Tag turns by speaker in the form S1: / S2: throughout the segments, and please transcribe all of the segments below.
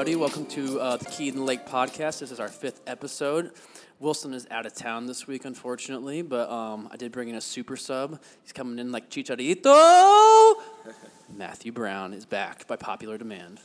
S1: everybody. Welcome to uh, the Keaton Lake podcast. This is our fifth episode. Wilson is out of town this week, unfortunately, but um, I did bring in a super sub. He's coming in like Chicharito. Matthew Brown is back by popular demand.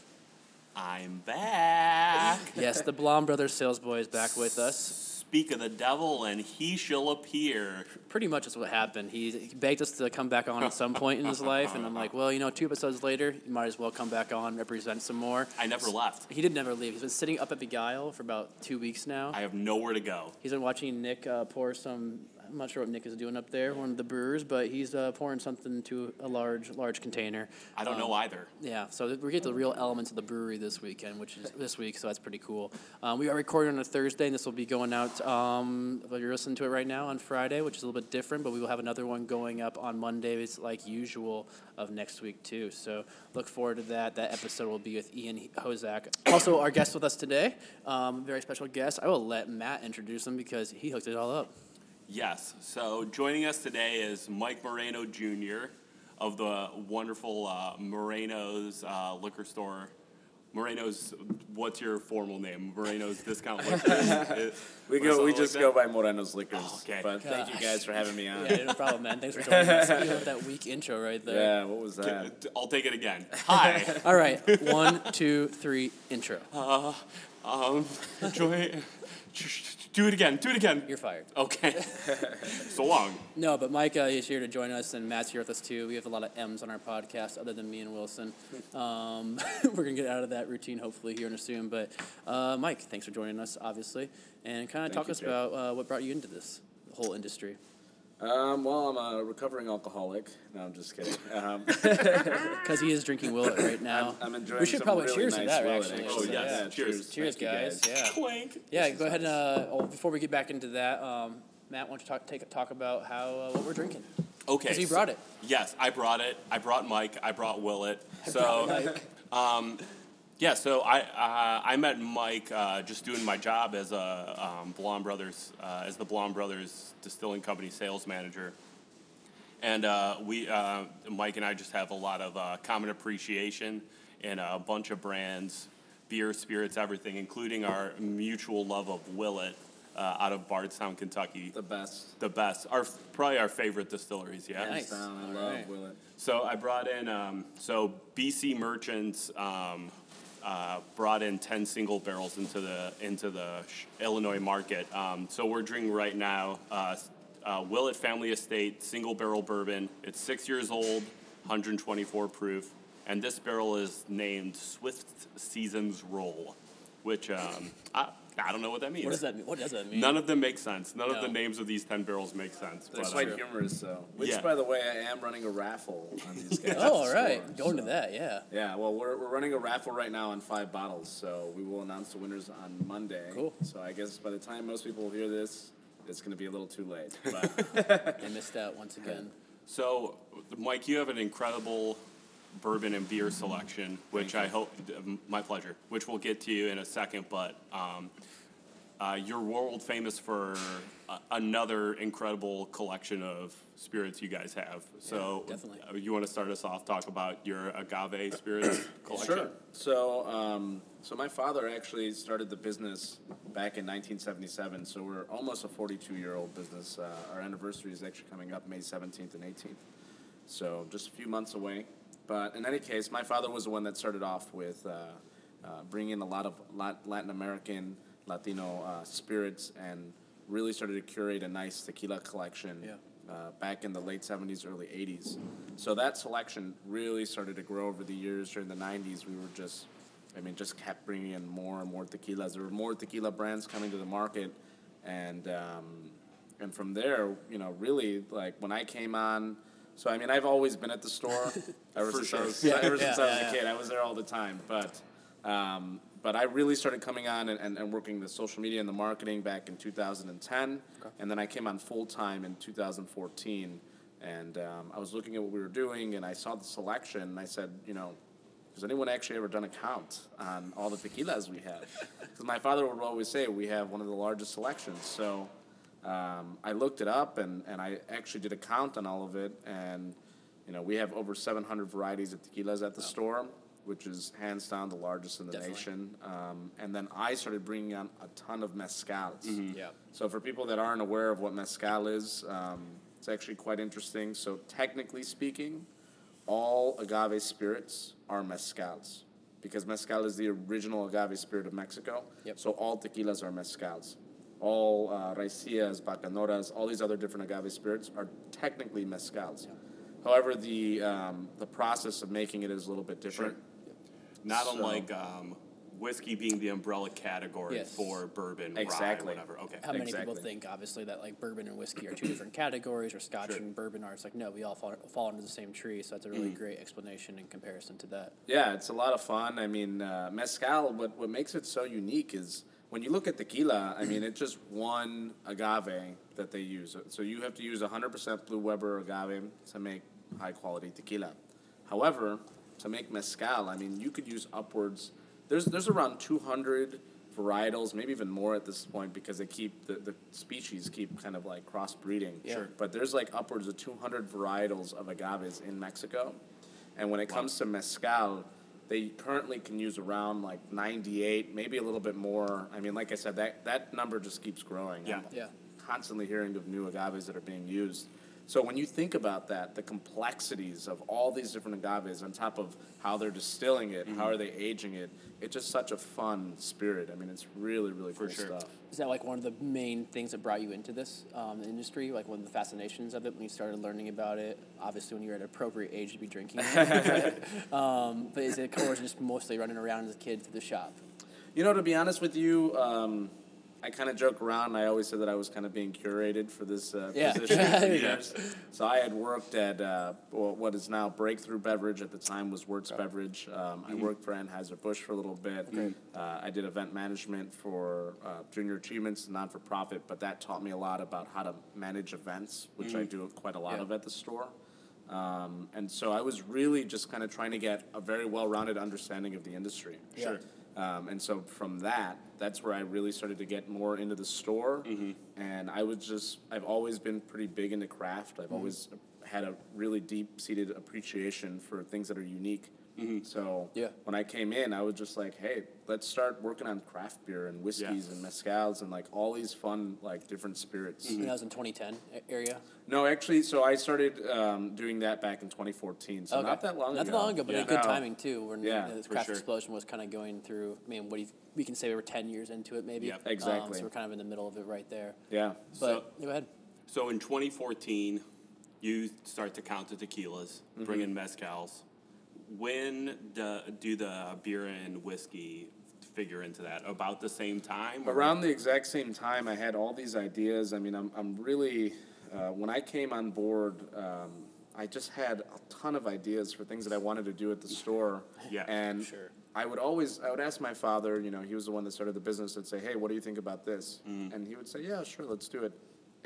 S2: I'm back.
S1: Yes, the Blaum Brothers sales boy is back with us.
S2: Speak of the devil, and he shall appear.
S1: Pretty much is what happened. He, he begged us to come back on at some point in his life, and I'm like, well, you know, two episodes later, you might as well come back on, represent some more.
S2: I never left.
S1: He did never leave. He's been sitting up at Beguile for about two weeks now.
S2: I have nowhere to go.
S1: He's been watching Nick uh, pour some. I'm not sure what Nick is doing up there, one of the brewers, but he's uh, pouring something into a large, large container.
S2: I don't
S1: Um,
S2: know either.
S1: Yeah, so we get the real elements of the brewery this weekend, which is this week, so that's pretty cool. Um, we are recording on a Thursday, and this will be going out. Um, well, you're listening to it right now on Friday, which is a little bit different, but we will have another one going up on Mondays, like usual, of next week too. So look forward to that. That episode will be with Ian Hozak. Also, our guest with us today, um, very special guest. I will let Matt introduce him because he hooked it all up.
S2: Yes. So joining us today is Mike Moreno Jr. of the wonderful uh, Moreno's uh, liquor store. Moreno's, what's your formal name? Moreno's Discount Liquor.
S3: We go. We just
S2: that?
S3: go by Moreno's Liquors.
S2: Oh, okay.
S3: But thank you guys for having me on.
S1: Yeah, no problem, man. Thanks for joining us. You have that weak intro right there.
S3: Yeah, what was that?
S2: I'll take it again. Hi.
S1: All right, one, two, three, intro.
S2: um, enjoy. Do it again. Do it again.
S1: You're fired.
S2: Okay. so long.
S1: No, but Mike uh, is here to join us, and Matt's here with us too. We have a lot of M's on our podcast, other than me and Wilson. Um, we're gonna get out of that routine hopefully here in a soon. But uh, Mike, thanks for joining us, obviously, and kind of talk
S3: you,
S1: us
S3: Jake.
S1: about uh, what brought you into this whole industry.
S3: Um, well, I'm a recovering alcoholic. No, I'm just kidding. Um,
S1: Because he is drinking Willet right now.
S3: I'm enjoying
S1: we should
S3: some
S1: probably
S3: really
S1: cheers to that,
S3: Willet,
S1: actually.
S2: Oh, yes.
S1: yeah.
S2: Cheers.
S1: Cheers,
S3: Thank you,
S1: guys. Yeah.
S2: Clank.
S1: Yeah, go ahead and uh, oh, before we get back into that, um, Matt, why don't you talk take talk about how uh, what we're drinking?
S2: Okay.
S1: Because he
S2: so-
S1: brought it.
S2: Yes, I brought it. I brought Mike. I brought Willet.
S1: brought
S2: So,
S1: Mike.
S2: Yeah. So I uh, I met Mike uh, just doing my job as a um, Blaum Brothers uh, as the Blaum Brothers Distilling Company sales manager, and uh, we uh, Mike and I just have a lot of uh, common appreciation in a bunch of brands, beer, spirits, everything, including our mutual love of Willet. Uh, out of Bardstown, Kentucky,
S3: the best.
S2: the best, our probably our favorite distilleries. Yeah,
S1: Nice.
S3: Hands I
S1: All
S3: love
S1: right.
S3: Willet.
S2: so I brought in, um, so BC Merchants um, uh, brought in ten single barrels into the into the Illinois market. Um, so we're drinking right now uh, uh, Willet Family Estate single barrel bourbon. It's six years old, 124 proof, and this barrel is named Swift Seasons Roll, which um, I, I don't know what that means.
S1: What does that mean? What does that mean?
S2: None of them make sense. None of the names of these ten barrels make sense.
S3: They're
S2: but, uh,
S3: quite humorous, though. Which,
S2: Yeah.
S3: by the way, I am running a raffle on these guys.
S1: Oh, all right,
S3: at the
S1: right.
S3: store,
S1: Going to that, yeah.
S3: Yeah, well, we're, we're running a raffle right now on five bottles, so we will announce the winners on Monday.
S1: Cool.
S3: So I guess by the time most people hear this, it's going to be a little too late. But
S1: I missed out once again.
S2: So, Mike, you have an incredible bourbon and beer selection, which I hope, my pleasure, which we'll get to you in a second. But um, uh, you're world famous for a, another incredible collection of spirits you guys have. So,
S1: definitely.
S2: uh, you want to start us off? Talk about your agave spirits collection.
S3: Sure. So, um, so my father actually started the business back in 1977. So we're almost a 42-year-old business. Uh, our anniversary is actually coming up May 17th and 18th. So just a few months away. But in any case, my father was the one that started off with uh, uh, bringing in a lot of Latin American, Latino uh, spirits, and really started to curate a nice tequila collection
S1: Yeah.
S3: uh, back in the late 70s, early 80s. So that selection really started to grow over the years. During the 90s, we were just, I mean, just kept bringing in more and more tequilas. There were more tequila brands coming to the market, and um, and from there, you know, really like when I came on. So I mean, I've always been at the store ever
S2: For
S3: since
S2: sure.
S3: I was
S1: Yeah,
S3: ever since
S1: yeah,
S3: I was
S1: yeah,
S3: a kid. I was there all the time, but. Um, but I really started coming on and, and, and working the social media and the marketing back in 2010. And then I came on full time in 2014. And um, I was looking at what we were doing and I saw the selection and I said, you know, has anyone actually ever done a count on all the tequilas we have? Because my father would always say we have one of the largest selections. So um, I looked it up and, and I actually did a count on all of it. And, you know, we have over 700 varieties of tequilas at the store. which is hands down the largest in the
S1: Definitely.
S3: nation. Um, and then I started bringing on a ton of mezcals.
S1: Yeah.
S3: So for people that aren't aware of what mezcal is, um, it's actually quite interesting. So technically speaking, all agave spirits are mezcals because mezcal is the original agave spirit of Mexico.
S1: Yep.
S3: So all tequilas are mezcals. All uh, raicillas, bacanoras, all these other different agave spirits are technically mezcals. However, the um, the process of making it is a little bit different.
S2: Not
S3: So-
S2: unlike um, whiskey being the umbrella category
S1: Yes.
S2: for bourbon,
S3: Exactly.
S2: rye, whatever. Okay.
S1: How many people think, obviously, that like bourbon and whiskey are two different categories, or Scotch
S2: Sure.
S1: and bourbon are? It's like no, we all fall, fall under the same tree. So that's a really great explanation in comparison to that.
S3: Yeah, it's a lot of fun. I mean, uh, mezcal. What what makes it so unique is when you look at tequila. I mean, mm. it's just one agave that they use. So you have to use 100% Blue Weber agave to make high quality tequila. However, to make mezcal, I mean, you could use upwards. There's there's around 200 varietals, maybe even more at this point, because they keep the, the species keep kind of like crossbreeding.
S1: Sure.
S3: But there's like upwards of 200 varietals of agaves in Mexico. And when it comes to mezcal, they currently can use around like 98, maybe a little bit more. I mean, like I said, that, that number just keeps growing.
S2: Yeah.
S3: I'm
S1: Yeah.
S3: constantly hearing of new agaves that are being used. So when you think about that, the complexities of all these different agaves on top of how they're distilling it,
S2: Mm-hmm.
S3: how are they aging it, it's just such a fun spirit. I mean, it's really, really cool
S2: sure.
S3: stuff.
S1: Is that like one of the main things that brought you into this um, industry? Like one of the fascinations of it when you started learning about it? Obviously, when you're at an appropriate age to be drinking. um, but is it or is it just mostly running around as a kid through the shop?
S3: You know, to be honest with you, um, I kind of joke around. I always said that I was kind of being curated for this uh,
S1: Yeah.
S3: position for
S1: There you go.
S3: years. So I had worked at uh, what is now Breakthrough Beverage. At the time was Wirtz Beverage. Um, I worked for Anheuser Busch for a little bit. Uh, I did event management for uh, Junior Achievements, non for profit, but that taught me a lot about how to manage events, which I do quite a lot
S1: Yeah.
S3: of at the store. Um, and so I was really just kind of trying to get a very well-rounded understanding of the industry.
S1: Yeah. Sure.
S3: Um, and so from that, that's where I really started to get more into the store.
S1: Mm-hmm.
S3: And I was just, I've always been pretty big into craft.
S1: Mm-hmm.
S3: I've always had a really deep seated appreciation for things that are unique. So
S1: Mm-hmm. Yeah.
S3: when I came in, I was just like, hey, let's start working on craft beer and whiskeys and mezcals and like all these fun, like different spirits.
S1: And that was in 2010 a- area.
S3: No, actually, so I started um, doing that back in 2014. So
S1: Okay.
S3: not that long
S1: Not
S3: ago.
S1: that long ago, but
S3: Yeah.
S1: a good timing too. When
S3: Yeah,
S1: you know, this craft
S3: sure.
S1: explosion was kind of going through. I mean, what do you, we can say we were 10 years into it, maybe.
S2: Yep.
S1: Um,
S3: Exactly.
S1: so we're kind of in the middle of it right there.
S3: Yeah.
S1: But
S2: So-
S1: go ahead.
S2: So in 2014, you start to count the tequilas, bring in mezcals. When do, do the beer and whiskey figure into that? About the same time?
S3: Around the exact same time, I had all these ideas. I mean, I'm, I'm really, uh, when I came on board, um, I just had a ton of ideas for things that I wanted to do at the store.
S2: Yeah,
S3: And
S1: sure.
S3: I would always, I would ask my father, you know, he was the one that started the business, and say, hey, what do you think about this? And he would say, yeah, sure, let's do it.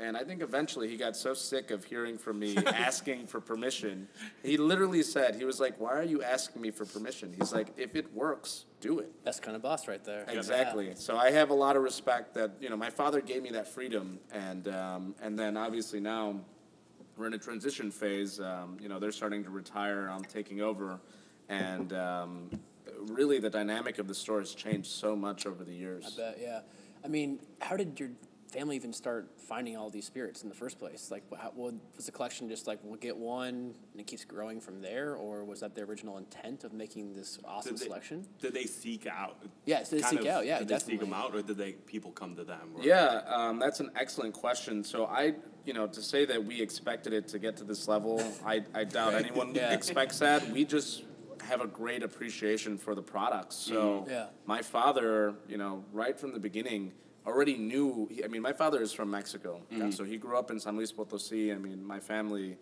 S3: And I think eventually he got so sick of hearing from me asking for permission. He literally said, he was like, why are you asking me for permission? He's like, if it works, do it.
S1: That's kind of boss right there.
S3: Exactly. So I have a lot of respect that you know my father gave me that freedom, and um, and then obviously now we're in a transition phase. Um, you know they're starting to retire. I'm taking over, and um, really the dynamic of the store has changed so much over the years.
S1: But yeah, I mean, how did your family even start finding all these spirits in the first place? Like, wha- how, wa- was the collection just like we'll get one and it keeps growing from there, or was that the original intent of making this awesome
S2: Did they,
S1: selection?
S2: Did they seek out?
S1: Yes, they
S2: kind
S1: seek out, yeah,
S2: Did they seek them out, or did they people come to them? Or-
S3: Yeah, um, that's an excellent question. So I, you know, to say that we expected it to get to this level, I, I doubt anyone
S1: Yeah.
S3: expects that. We just have a great appreciation for the products. So
S1: Yeah.
S3: my father, you know, right from the beginning, already knew. he- I mean, my father is from Mexico, so he grew up in San Luis Potosí. I mean, my family,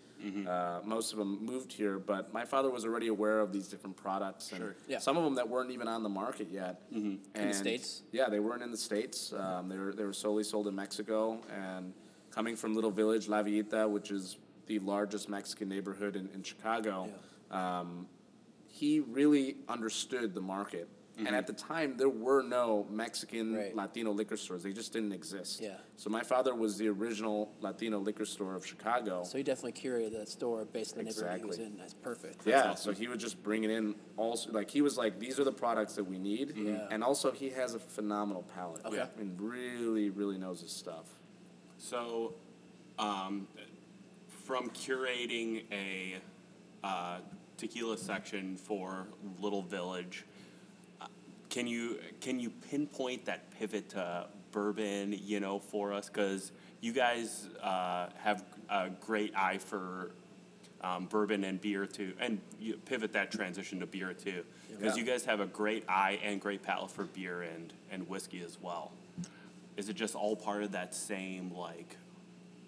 S3: uh, most of them moved here, but my father was already aware of these different products, and
S2: Sure.
S1: Yeah.
S3: some of them that weren't even on the market yet.
S1: In the States?
S3: yeah, they weren't in the states. Um, they were they were solely sold in Mexico. And coming from little village La Villita, which is the largest Mexican neighborhood in, in Chicago, um, he really understood the market. And at the time, there were no Mexican
S1: Right.
S3: Latino liquor stores. They just didn't exist.
S1: Yeah.
S3: So my father was the original Latino liquor store of Chicago.
S1: So he definitely curated that store based on the neighborhood he was in. That's perfect.
S3: yeah, so he would just bring it in. Also, like he was like, these are the products that we need,
S1: Yeah.
S3: and also he has a phenomenal palate.
S1: Okay.
S3: I mean, really, really knows his stuff.
S2: So, um, from curating a uh, tequila section for Little Village, can you can you pinpoint that pivot to bourbon? You know, for us because you guys uh, have a great eye for. Um, bourbon and beer too, and you pivot that transition to beer too, because
S3: Yeah.
S2: you guys have a great eye and great palate for beer and, and whiskey as well. Is it just all part of that same like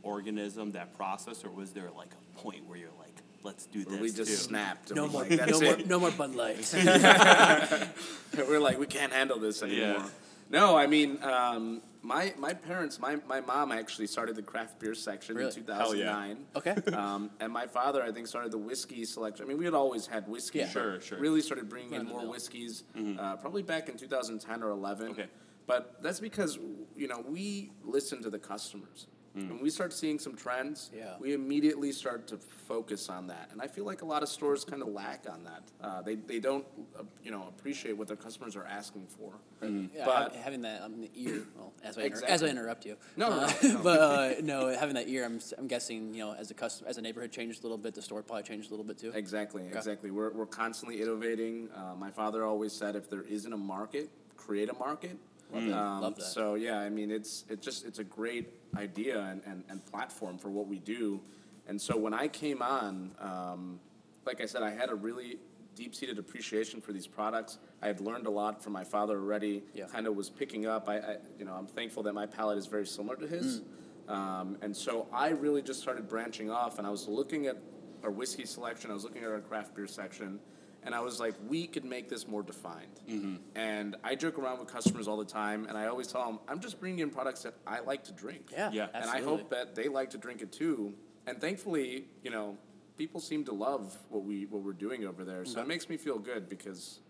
S2: organism, that process, or was there like a point where you're like, let's do
S3: Where
S2: this
S3: we just
S2: too?
S3: snapped.
S1: No more,
S3: like,
S1: no more, no more Bud Light.
S3: We're like, we can't handle this anymore.
S2: Yeah.
S3: No, I mean, um, my my parents, my, my mom actually started the craft beer section
S1: Really?
S3: in
S2: Hell yeah.
S3: 2009.
S1: Okay.
S3: Um, and my father, I think, started the whiskey selection. I mean, we had always had whiskey.
S1: Yeah.
S2: Sure, sure.
S3: Really started bringing
S1: Run the
S3: more
S1: mill.
S3: whiskeys, uh, probably back in 2010 or 11.
S2: Okay.
S3: But that's because, you know, we listen to the customers. When we start seeing some trends,
S1: Yeah.
S3: we immediately start to focus on that. And I feel like a lot of stores kind of lack on that. Uh, they, they don't, uh, you know, appreciate what their customers are asking for.
S1: Yeah,
S3: But-
S1: ha- having that on the ear, well, as I, inter- as I interrupt you.
S3: No, no,
S1: Uh,
S3: no, no.
S1: but uh, no, having that ear, I'm, s- I'm guessing, you know, as a custom, as a neighborhood changes a little bit, the store probably changes a little bit too.
S3: Exactly, exactly. We're, we're constantly innovating. Uh, my father always said, if there isn't a market, create a market.
S1: Love.
S3: Um,
S1: Love that.
S3: So yeah, I mean, it's it just it's a great idea and, and, and platform for what we do. And so when I came on, um, like I said, I had a really deep seated appreciation for these products. I had learned a lot from my father already.
S1: Yeah.
S3: Kind of was picking up. I, I you know I'm thankful that my palate is very similar to his.
S1: Mm.
S3: Um, and so I really just started branching off, and I was looking at our whiskey selection. I was looking at our craft beer section, and I was like, we could make this more defined.
S1: Mm-hmm.
S3: And I joke around with customers all the time, and I always tell them, I'm just bringing in products that I like to drink.
S1: Yeah,
S2: Yeah.
S3: And I hope that they like to drink it too. And thankfully, you know, people seem to love what we what we're doing over there. So it makes me feel good because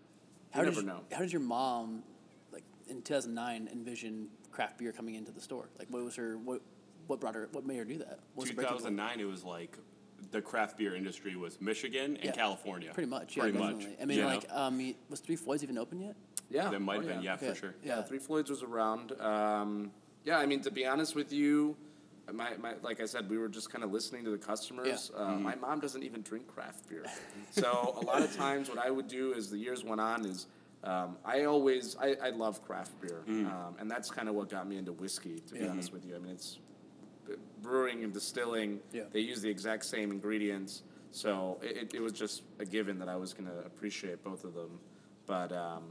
S3: you
S1: how
S3: never
S1: did,
S3: know.
S1: How did your mom, like in 2009, envision craft beer coming into the store? Like, what was her, what, what brought her, what made her do that? What was the breaking point?
S2: 2009, it was like the craft beer industry was Michigan and
S1: Yeah.
S2: California.
S1: Pretty much, yeah,
S2: Pretty
S1: definitely.
S2: much.
S1: I mean,
S2: you know?
S1: like, um, was Three Floyds even open yet?
S3: Yeah,
S2: There might
S3: oh,
S2: have been, yeah,
S1: Okay.
S2: for sure.
S3: Yeah, Three Floyds was around. Um, yeah, I mean, to be honest with you, my, my like I said, we were just kind of listening to the customers. Uh, My mom doesn't even drink craft beer, so a lot of times what I would do as the years went on is. Um, I always I, I love craft beer, um, and that's kind of what got me into whiskey. To be
S1: Yeah.
S3: honest with you, I mean it's b- brewing and distilling.
S1: Yeah.
S3: They use the exact same ingredients, so it, it, was just a given that I was going to appreciate both of them. But um,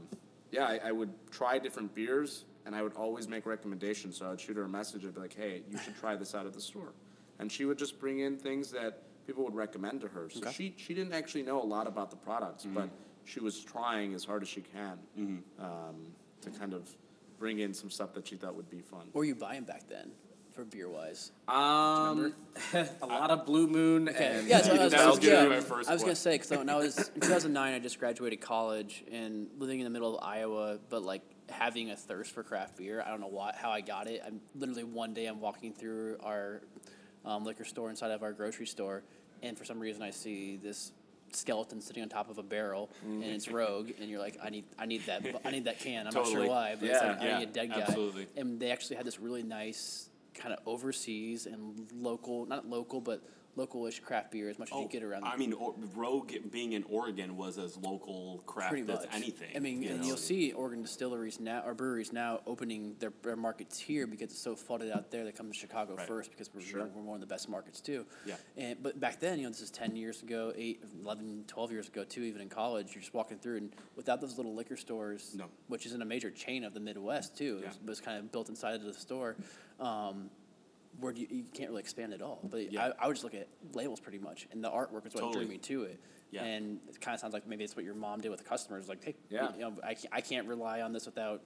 S3: yeah, I, I would try different beers, and I would always make recommendations. So I'd shoot her a message. I'd be like, "Hey, you should try this out at the store," and she would just bring in things that people would recommend to her. So
S1: Okay.
S3: she she didn't actually know a lot about the products, but she was trying as hard as she can um, to kind of bring in some stuff that she thought would be fun.
S1: What were you buying back then, for beer wise?
S3: Um, a lot of Blue Moon
S1: Okay.
S3: and
S1: Yeah, so I was,
S2: That
S1: I
S2: was
S1: was,
S2: gonna
S1: yeah,
S2: my first
S1: I was gonna say because when I was in 2009, I just graduated college and living in the middle of Iowa, but like having a thirst for craft beer. I don't know why, how I got it. I'm literally one day I'm walking through our um, liquor store inside of our grocery store, and for some reason I see this skeleton sitting on top of a barrel and it's rogue and you're like i need i need that i need that can i'm not sure why but it's
S3: Yeah,
S1: like i need a dead guy
S2: absolutely.
S1: and they actually had this really nice kind of overseas and local not local but local-ish craft beer as much as you get around
S2: Oh, I mean, or, Rogue being in Oregon was as local craft
S1: pretty
S2: as
S1: much
S2: anything.
S1: I mean,
S2: you
S1: and
S2: know?
S1: you'll see Oregon distilleries now or breweries now opening their, their markets here because it's so flooded out there. They come to Chicago
S2: Right.
S1: first because we're, we're one of the best markets too.
S2: Yeah.
S1: And but back then, you know, this is ten years ago, 8, 11, 12 years ago too. Even in college, you're just walking through, and without those little liquor stores,
S2: No.
S1: which is in a major chain of the Midwest too, it was,
S2: Yeah.
S1: was kind of built inside of the store. Um, where you, you can't really expand at all. But
S2: Yeah.
S1: I, I would just look at labels pretty much, and the artwork is what drew me to it.
S2: Yeah.
S1: And it kind of sounds like maybe it's what your mom did with the customers. Like, hey,
S3: Yeah.
S1: you know, I can't, I can't rely on this without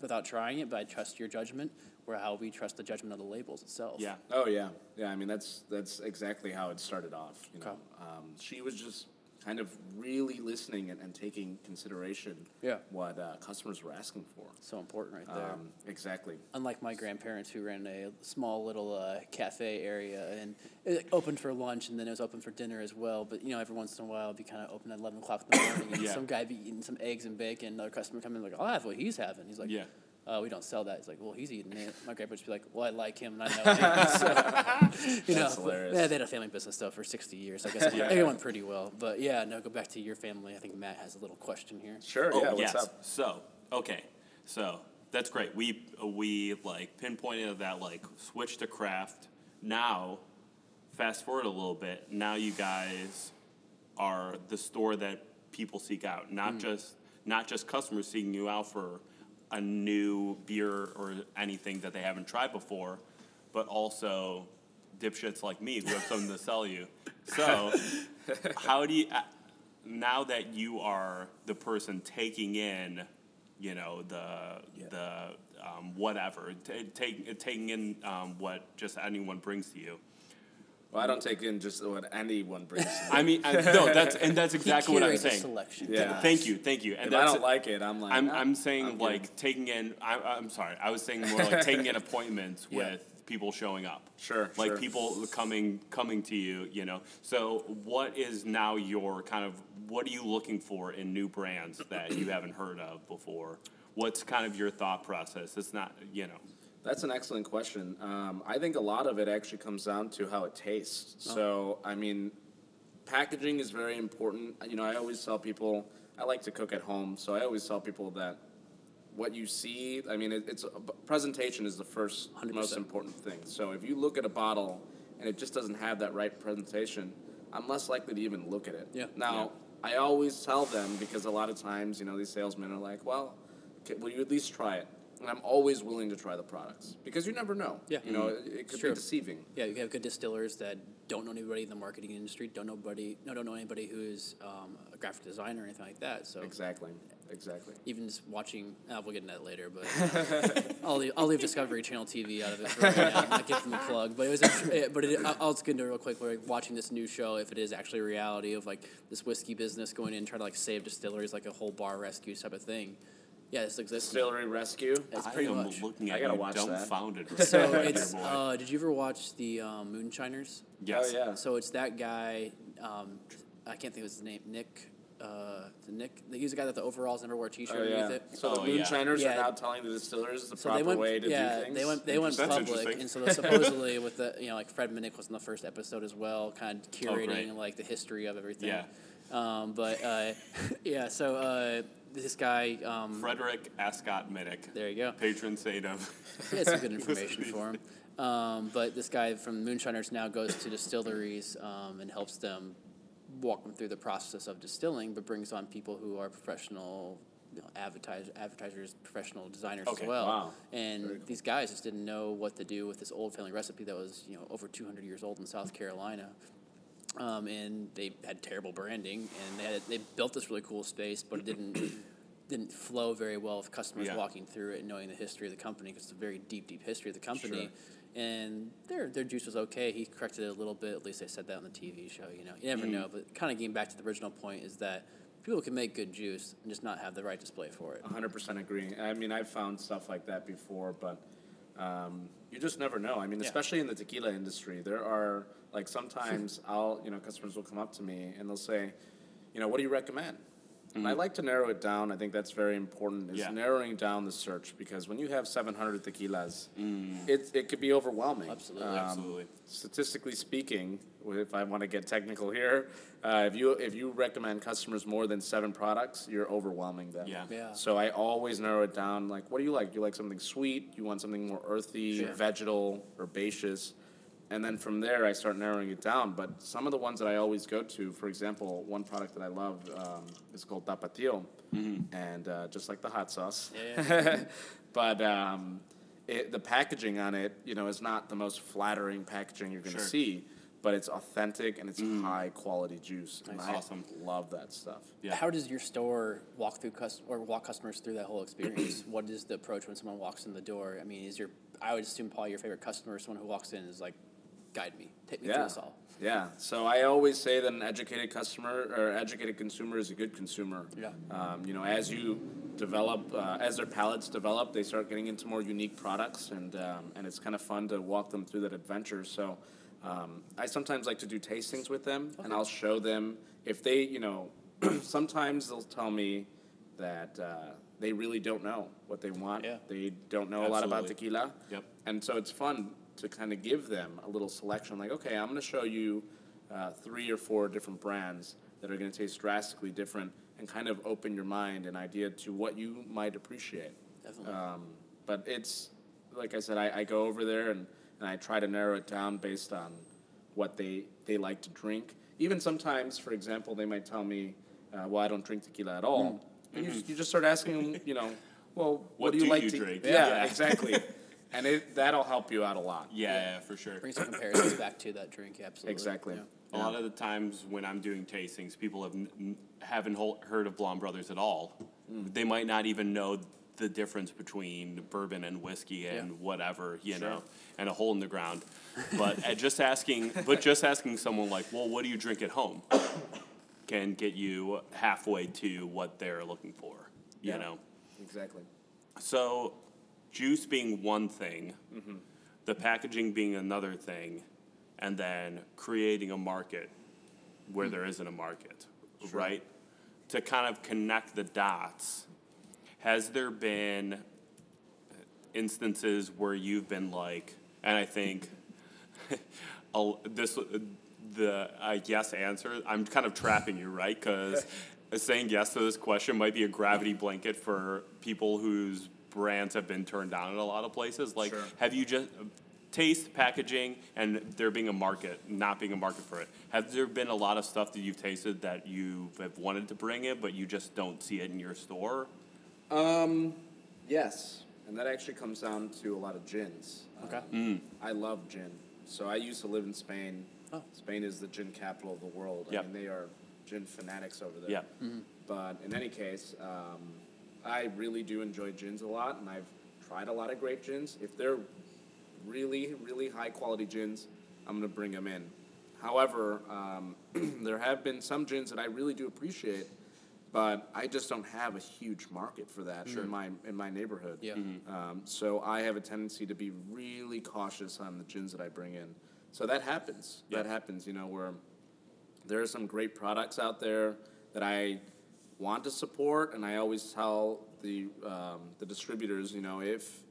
S1: without trying it, but I trust your judgment, or how we trust the judgment of the labels itself.
S2: Yeah.
S3: Oh yeah, yeah. I mean that's that's exactly how it started off. You know,
S1: Okay.
S3: um, she was just kind of really listening and, and taking consideration
S1: Yeah.
S3: what uh, customers were asking for.
S1: So important right there.
S3: Um, exactly.
S1: Unlike my grandparents who ran a small little uh, cafe area and it opened for lunch and then it was open for dinner as well. But you know, every once in a while, it'd be kind of open at eleven o'clock in the morning, and
S2: Yeah.
S1: some guy be eating some eggs and bacon. Another customer come in like, "I'll have what he's having." He's like,
S2: Yeah.
S1: Uh, we don't sell that. He's like, well, he's eating it. My grandpa would be like, well, I like him and I know him. So, you know,
S3: That's hilarious.
S1: yeah, they had a family business though for 60 years. I guess it went pretty well. But yeah, no, go back to your family. I think Matt has a little question here.
S3: Sure.
S2: Oh
S3: yeah. What's
S2: yes.
S3: up?
S2: So okay, so that's great. We we like pinpointed that like switch to craft. Now, fast forward a little bit. Now you guys are the store that people seek out, not just not just customers seeking you out for a new beer or anything that they haven't tried before, but also dipshits like me who have something to sell you. So, how do you uh, now that you are the person taking in, you know, the the um, whatever, t- take, taking in um, what just anyone brings to you.
S3: Well, I don't take in just what anyone brings. to.
S2: I mean, I, no, that's and that's exactly what I'm saying.
S1: selection.
S3: Yeah.
S2: Thank you, thank you. And
S3: if I don't like it, I'm like.
S2: I'm,
S3: "Ah,
S2: I'm saying
S3: I'm good."
S2: like taking in. I, I'm sorry. I was saying more like taking in appointments
S1: Yeah.
S2: with people showing up.
S3: Sure,
S2: Like
S3: sure.
S2: people coming coming to you. You know. So what is now your kind of what are you looking for in new brands that you haven't heard of before? What's kind of your thought process? It's not you know.
S3: That's an excellent question. Um, I think a lot of it actually comes down to how it tastes. So, I mean, packaging is very important. You know, I always tell people I like to cook at home, so I always tell people that what you see, I mean, it, it's presentation is the 1st
S1: 100%.
S3: most important thing. So, if you look at a bottle and it just doesn't have that right presentation, I'm less likely to even look at it.
S1: Yeah.
S3: Now, I always tell them because a lot of times, you know, these salesmen are like, "Well, will you at least try it?" And I'm always willing to try the products because you never know.
S1: Yeah.
S3: You know, it, it could be deceiving.
S1: Yeah, you have good distillers that don't know anybody in the marketing industry, don't know anybody, no, don't know anybody who's um, a graphic designer or anything like that. So
S3: Exactly. Exactly.
S1: even just watching, uh, we'll get into that later, but I'll leave, I'll leave Discovery Channel TV out of it for right now. Not give them a plug, but it was, but it, I'll I'll just get into it real quick. We're like watching this new show, if it is actually a reality of like this whiskey business going in, trying to like save distilleries, like a whole bar rescue type of thing. Yeah, this exists. now.
S3: Distillery Rescue.
S1: It's
S2: I
S1: pretty
S2: am
S1: much.
S2: looking
S3: I
S2: at
S3: gotta
S2: you
S3: watch that.
S2: dumbfounded.
S1: So it's. Uh, did you ever watch the um, Moonshiners?
S2: yes.
S3: Oh yeah.
S1: So it's that guy. Um, I can't think of his name. Nick. Uh, is it Nick. He's the guy that the overalls never wore a T-shirt
S3: Oh, yeah.
S1: underneath it.
S3: So the
S2: Oh, yeah.
S3: moonshiners
S1: Yeah.
S3: are now telling the distillers the
S1: So
S3: proper
S1: went,
S3: way to
S1: yeah,
S3: do things.
S1: they went, they went
S2: That's
S1: public, and so they supposedly with the, you know, like Fred Minnick was in the first episode as well, kind of
S2: Oh,
S1: curating like the history of everything.
S2: Yeah.
S1: Um, but uh, yeah, so uh, this guy, um,
S2: Frederick Ascot Minnick,
S1: there you go.
S2: patron saint of.
S1: He had some good information for him. Um, but this guy from Moonshiners now goes to distilleries um, and helps them walk them through the process of distilling, but brings on people who are professional you know, advertise, advertisers, professional designers
S2: Okay,
S1: as well.
S3: wow.
S1: And
S3: cool.
S1: these guys just didn't know what to do with this old family recipe that was you know over 200 years old in South Carolina. Um, and they had terrible branding, and they had, they built this really cool space, but it didn't didn't flow very well with customers
S2: Yeah.
S1: walking through it and knowing the history of the company because it's a very deep, deep history of the company.
S3: Sure.
S1: And their their juice was okay. He corrected it a little bit. At least they said that on the TV show. You know, you never
S2: Mm-hmm.
S1: know. But kind of getting back to the original point is that people can make good juice and just not have the right display for it.
S3: 100% agreeing. I mean, I've found stuff like that before, but um, you just never know. I mean,
S1: Yeah.
S3: especially in the tequila industry, there are like sometimes I'll, you know, customers will come up to me and they'll say, you know, what do you recommend? And I like to narrow it down. I think that's very important. Is
S2: Yeah.
S3: narrowing down the search because when you have 700 tequilas, it it could be overwhelming.
S1: Absolutely.
S3: Um,
S2: Absolutely.
S3: Statistically speaking, if I want to get technical here, uh, if you if you recommend customers more than seven products, you're overwhelming them.
S2: Yeah.
S1: Yeah.
S3: So I always narrow it down. Like, what do you like? Do you like something sweet? You want something more earthy,
S1: Sure.
S3: vegetal, herbaceous? And then from there, I start narrowing it down. But some of the ones that I always go to, for example, one product that I love um, is called Tapatio, and uh, just like the hot sauce.
S1: Yeah,
S3: but um, it, the packaging on it, you know, is not the most flattering packaging you're going to
S2: Sure.
S3: see. But it's authentic and it's high quality juice. And
S1: Nice.
S3: I
S2: Awesome.
S3: love that stuff.
S2: Yeah.
S1: How does your store walk through cus- or walk customers through that whole experience? what is the approach when someone walks in the door? I mean, is your I would assume probably your favorite customer, someone who walks in is like guide me, take me through
S3: Yeah.
S1: this all.
S3: Yeah. So I always say that an educated customer or educated consumer is a good consumer.
S1: Yeah.
S3: Um, you know, as you develop, uh, as their palates develop, they start getting into more unique products, and um, and it's kind of fun to walk them through that adventure. So. Um, I sometimes like to do tastings with them, and I'll show them if they, you know, sometimes they'll tell me that uh, they really don't know what they want.
S1: Yeah.
S3: They don't know a lot about
S2: Absolutely.
S3: tequila.
S2: Yep.
S3: And so it's fun to kind of give them a little selection. Like, okay, I'm going to show you uh, three or four different brands that are going to taste drastically different and kind of open your mind and idea to what you might appreciate.
S1: Definitely.
S3: Um, but it's, like I said, I, I go over there and, and I try to narrow it down based on what they, they like to drink. Even sometimes, for example, they might tell me, uh, well, I don't drink tequila at all. And you, just, you just start asking them, you know, well, what,
S2: What
S3: do you
S2: do
S3: like
S2: you
S3: to
S2: drink?
S3: Yeah,
S2: Yeah.
S3: exactly. and it, that'll help you out a lot.
S2: Yeah, yeah, for sure.
S1: Bring some comparisons back to that drink, absolutely.
S3: Exactly.
S1: Yeah.
S2: A lot of the times when I'm doing tastings, people have n- n- haven't hol- heard of Blaum Brothers at all.
S3: Mm.
S2: They might not even know the difference between bourbon and whiskey and
S1: Yeah.
S2: whatever, you
S3: Sure.
S2: know, and a hole in the ground. But uh, just asking, but just asking someone like, well, what do you drink at home, can get you halfway to what they're looking for, you
S3: Yeah.
S2: know.
S3: Exactly.
S2: So, juice being one thing, the packaging being another thing, and then creating a market where there isn't a market, right? To kind of connect the dots, has there been instances where you've been like, and I think this the uh, yes answer. I'm kind of trapping you, right? Because saying yes to this question might be a gravity blanket for people whose brands have been turned down in a lot of places. Like,
S3: Sure.
S2: have you just taste packaging and there being a market, not being a market for it? Have there been a lot of stuff that you've tasted that you have wanted to bring it, but you just don't see it in your store?
S3: Um, yes, and that actually comes down to a lot of gins.
S1: Okay.
S3: Um, I love gin. So I used to live in Spain.
S1: Oh.
S3: Spain is the gin capital of the world.
S2: Yep.
S3: I mean, they are gin fanatics over there.
S2: Yeah.
S3: But in any case, um, I really do enjoy gins a lot, and I've tried a lot of great gins. If they're really, really high quality gins, I'm going to bring them in. However, um, there have been some gins that I really do appreciate, but I just don't have a huge market for that sure. in my in my neighborhood.
S1: Yeah.
S3: Um, so I have a tendency to be really cautious on the gins that I bring in. So that happens. That happens. You know, where there are some great products out there that I want to support, and I always tell the um, the distributors, you know, if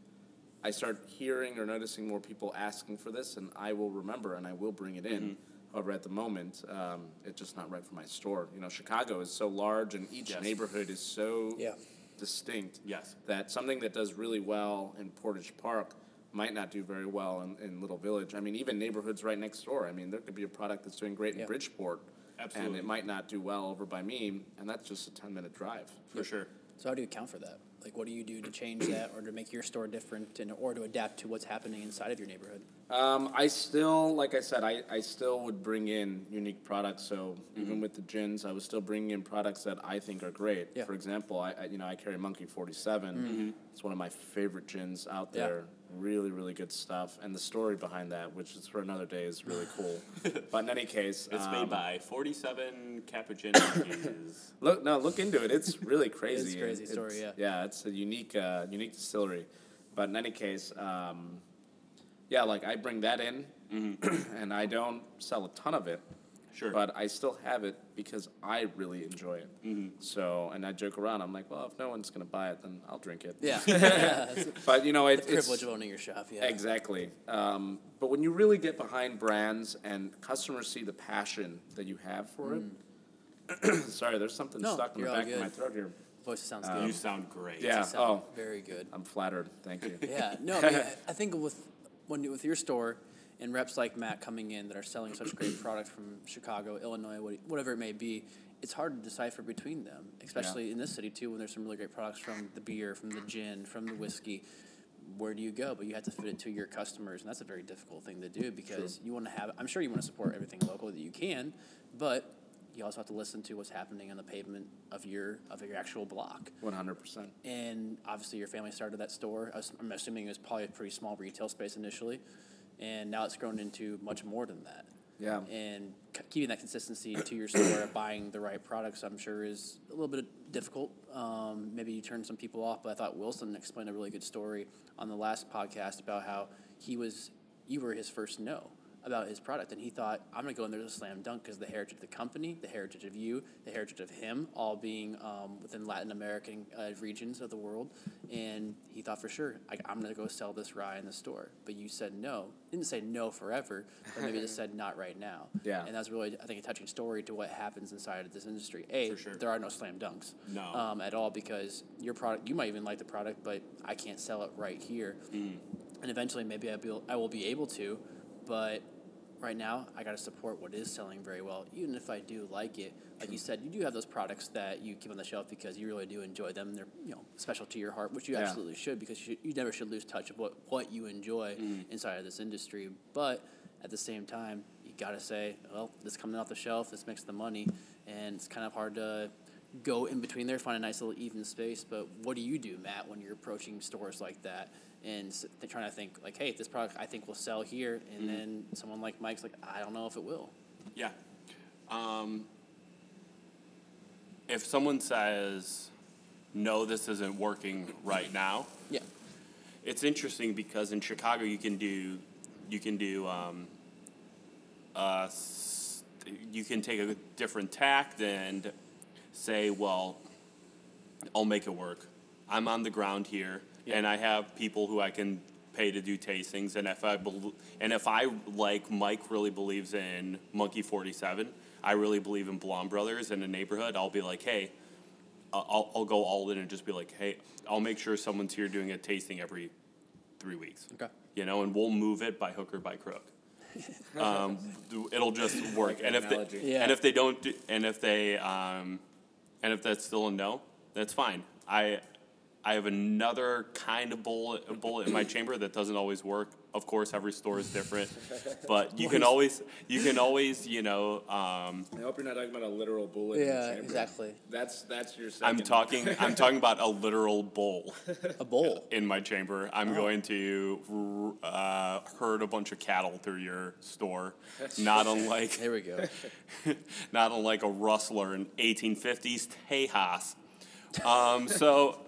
S3: I start hearing or noticing more people asking for this, and I will remember and I will bring it in. However, at the moment, um, it's just not right for my store. You know, Chicago is so large, and each
S2: Yes.
S3: neighborhood is so
S1: Yeah.
S3: distinct
S2: Yes.
S3: that something that does really well in Portage Park might not do very well in, in Little Village. I mean, even neighborhoods right next door. I mean, there could be a product that's doing great in
S1: Yeah.
S3: Bridgeport, and it might not do well over by me, and that's just a ten minute drive.
S2: For sure.
S1: So how do you account for that? Like, what do you do to change that, or to make your store different, and or to adapt to what's happening inside of your neighborhood?
S3: Um, I still, like I said, I, I still would bring in unique products. So
S1: Mm-hmm.
S3: even with the gins, I was still bringing in products that I think are great.
S1: Yeah.
S3: For example, I, I you know I carry Monkey Forty It's one of my favorite gins out
S1: Mm-hmm. Yeah.
S3: Really, really good stuff, and the story behind that, which is for another day, is really cool. but in any case,
S2: It's
S3: um,
S2: made by 47 Cappuccinos.
S3: Look, no, look into it. It's really crazy.
S1: It's
S3: crazy
S1: story, yeah.
S3: Yeah, it's a unique, uh, unique distillery. But in any case, um, yeah, like I bring that in, and I don't sell a ton of it.
S2: Sure.
S3: But I still have it because I really enjoy it. So, and I joke around. I'm like, well, if no one's gonna buy it, then I'll drink it.
S1: Yeah, That's
S3: But you know, it, it's
S1: privilege of owning your shop. Yeah,
S3: Exactly. Um, but when you really get behind brands and customers see the passion that you have for it, sorry, there's something
S1: Mm. No,
S3: stuck in the
S1: you're all
S3: back of my throat here.
S1: Voice sounds
S3: Um,
S1: good.
S2: you sound great.
S3: Yeah.
S1: Sound
S3: oh.
S1: very good.
S3: I'm flattered. Thank you.
S1: Yeah, no, I, mean, I- I think with when with your store and reps like Matt coming in that are selling such great products from Chicago, Illinois, whatever it may be, it's hard to decipher between them, especially in this city too, when there's some really great products from the beer, from the gin, from the whiskey. Where do you go? But you have to fit it to your customers, and that's a very difficult thing to do because you want to have. I'm sure you want to support everything local that you can, but you also have to listen to what's happening on the pavement of your of your actual block.
S3: 100%.
S1: And obviously, your family started that store. I'm assuming it was probably a pretty small retail space initially. And now it's grown into much more than that.
S3: Yeah.
S1: And keeping that consistency to your store, buying the right products, I'm sure is a little bit difficult. Um, maybe you turn some people off, but I thought Wilson explained a really good story on the last podcast about how he was, you were his first no about his product, and he thought, I'm gonna go in there to slam dunk because the heritage of the company, the heritage of you, the heritage of him, all being um, within Latin American uh, regions of the world, and he thought for sure, I, I'm gonna go sell this rye in the store. But you said no, didn't say no forever, but maybe just said not right now.
S3: Yeah.
S1: And that's really, I think, a touching story to what happens inside of this industry. A,
S2: sure.
S1: there are no slam dunks.
S2: No.
S1: Um, at all because your product, you might even like the product, but I can't sell it right here.
S2: Mm.
S1: And eventually, maybe I'll be, I will be able to, but right now, I got to support what is selling very well. Even if I do like it, like you said, you do have those products that you keep on the shelf because you really do enjoy them. They're you know special to your heart, which you
S3: Yeah.
S1: absolutely should because you, you never should lose touch of what, what you enjoy mm. inside of this industry. But at the same time, you got to say, well, this coming off the shelf, this makes the money, and it's kind of hard to go in between there, find a nice little even space. But what do you do, Matt, when you're approaching stores like that and they're trying to think like, hey, this product I think will sell here, and then someone like Mike's like, I don't know if it will.
S2: Yeah. Um, if someone says, no, this isn't working right now,
S1: Yeah.
S2: it's interesting because in Chicago you can do, you can do, um, uh, you can take a different tact and say, well, I'll make it work. I'm on the ground here, and I have people who I can pay to do tastings. And if I bel and if I like Mike really believes in Monkey Forty Seven, I really believe in Blaum Brothers in the neighborhood. I'll be like, hey, I- I'll I'll go all in and just be like, hey, I'll make sure someone's here doing a tasting every three weeks.
S1: Okay.
S2: You know, and we'll move it by hook or by crook. um, it'll just work.
S3: Like
S2: and if
S3: analogy.
S2: they,
S1: Yeah.
S2: and if they don't, do, and if they, um, and if that's still a no, that's fine. I, I have another kind of bullet, bullet in my chamber that doesn't always work. Of course, every store is different, but you can always, you can always, you know, um,
S3: I hope you're not talking about a literal bullet. in
S1: Yeah,
S3: chamber.
S1: exactly.
S3: That's that's your.
S2: I'm talking, I'm talking about a literal bowl.
S1: A bowl.
S2: in my chamber. I'm going to uh, herd a bunch of cattle through your store, not unlike
S1: There we go.
S2: not unlike a rustler in 1850s Tejas. Um, so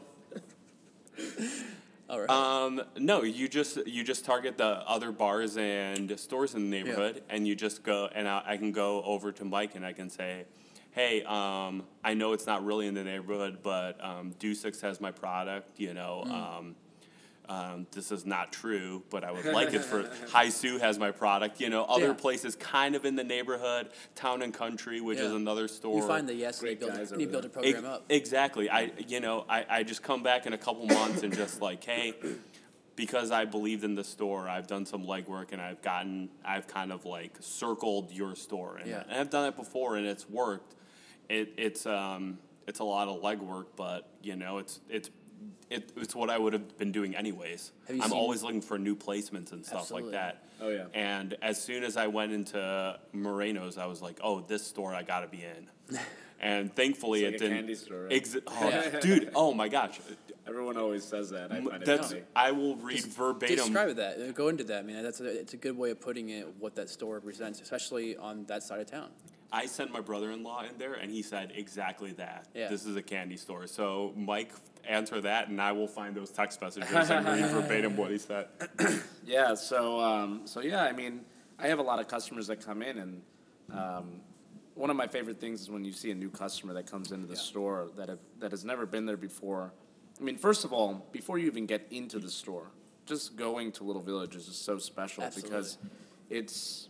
S1: All right.
S2: um, no, you just you just target the other bars and stores in the neighborhood, and you just go and I, I can go over to Mike and I can say. Hey, um, I know it's not really in the neighborhood, but um, Dusix has my product. You know, um, um, this is not true, but I would like it for Haisu has my product. You know, other
S1: Yeah.
S2: places kind of in the neighborhood, Town and Country, which is another store.
S1: you find the yes, and you
S3: Great
S1: build,
S3: guys
S1: a, and you build a program
S2: Ex-
S1: up.
S2: Exactly. I you know I, I just come back in a couple months and just like hey, because I believed in the store, I've done some legwork and I've gotten I've kind of like circled your store and,
S1: Yeah.
S2: and I've done it before and it's worked. It it's um it's a lot of legwork, but you know it's it's. It, it's what I would have been doing anyways. I'm always looking for new placements and stuff
S1: Absolutely.
S2: like that.
S3: Oh, yeah.
S2: And as soon as I went into Moreno's, I was like, "Oh, this store I got to be in." And thankfully,
S3: like
S2: it
S3: a
S2: didn't.
S3: candy store, right?
S2: Ex- oh,
S1: Yeah.
S2: dude, oh my gosh,
S3: Everyone always says that. I
S2: that's. I will read verbatim.
S1: Describe that. uh, Go into that. I mean, that's a, it's a good way of putting it. What that store represents, especially on that side of town.
S2: I sent my brother-in-law in there, and he said exactly that.
S1: Yeah.
S2: This is a candy store. So Mike, answer that, and I will find those text messages and read verbatim what he said.
S3: Yeah. So um, so yeah. I mean, I have a lot of customers that come in, and um, one of my favorite things is when you see a new customer that comes into the store that have, that has never been there before. I mean, first of all, before you even get into the store, just going to Little Village is just so special because it's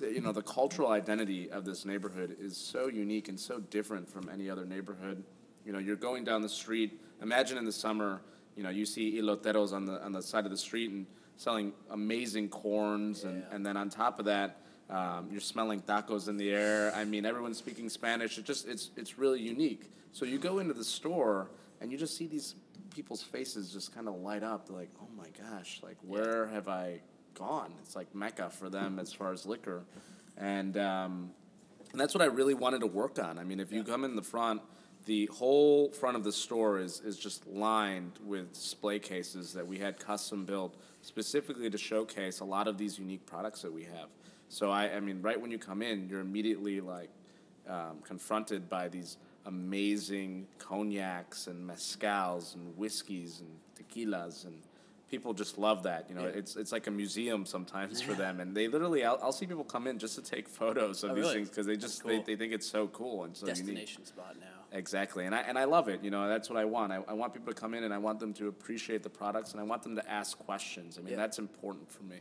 S3: you know the cultural identity of this neighborhood is so unique and so different from any other neighborhood. You know, you're going down the street. Imagine in the summer, you know, you see eloteros on the on the side of the street and selling amazing corns, and,
S1: Yeah.
S3: and then on top of that, um, you're smelling tacos in the air. I mean, everyone's speaking Spanish. It just it's it's really unique. So you go into the store and you just see these people's faces just kind of light up. They're like, oh my gosh, like where have I gone? It's like mecca for them as far as liquor, and um, and that's what I really wanted to work on. I mean, if you come in the front, the whole front of the store is, is just lined with display cases that we had custom built specifically to showcase a lot of these unique products that we have. So I, I mean, right when you come in, you're immediately like um, confronted by these amazing cognacs and mezcals and whiskeys and tequilas and people just love that. You know,
S1: Yeah.
S3: it's it's like a museum sometimes for them, and they literally I'll, I'll see people come in just to take photos of
S1: Oh,
S3: these
S1: really?
S3: things because they just they,
S1: cool.
S3: they think it's so cool and so unique.
S1: Destination spot now.
S3: Exactly, and I and I love it. You know, that's what I want. I, I want people to come in and I want them to appreciate the products and I want them to ask questions. I mean,
S1: Yeah.
S3: that's important for me.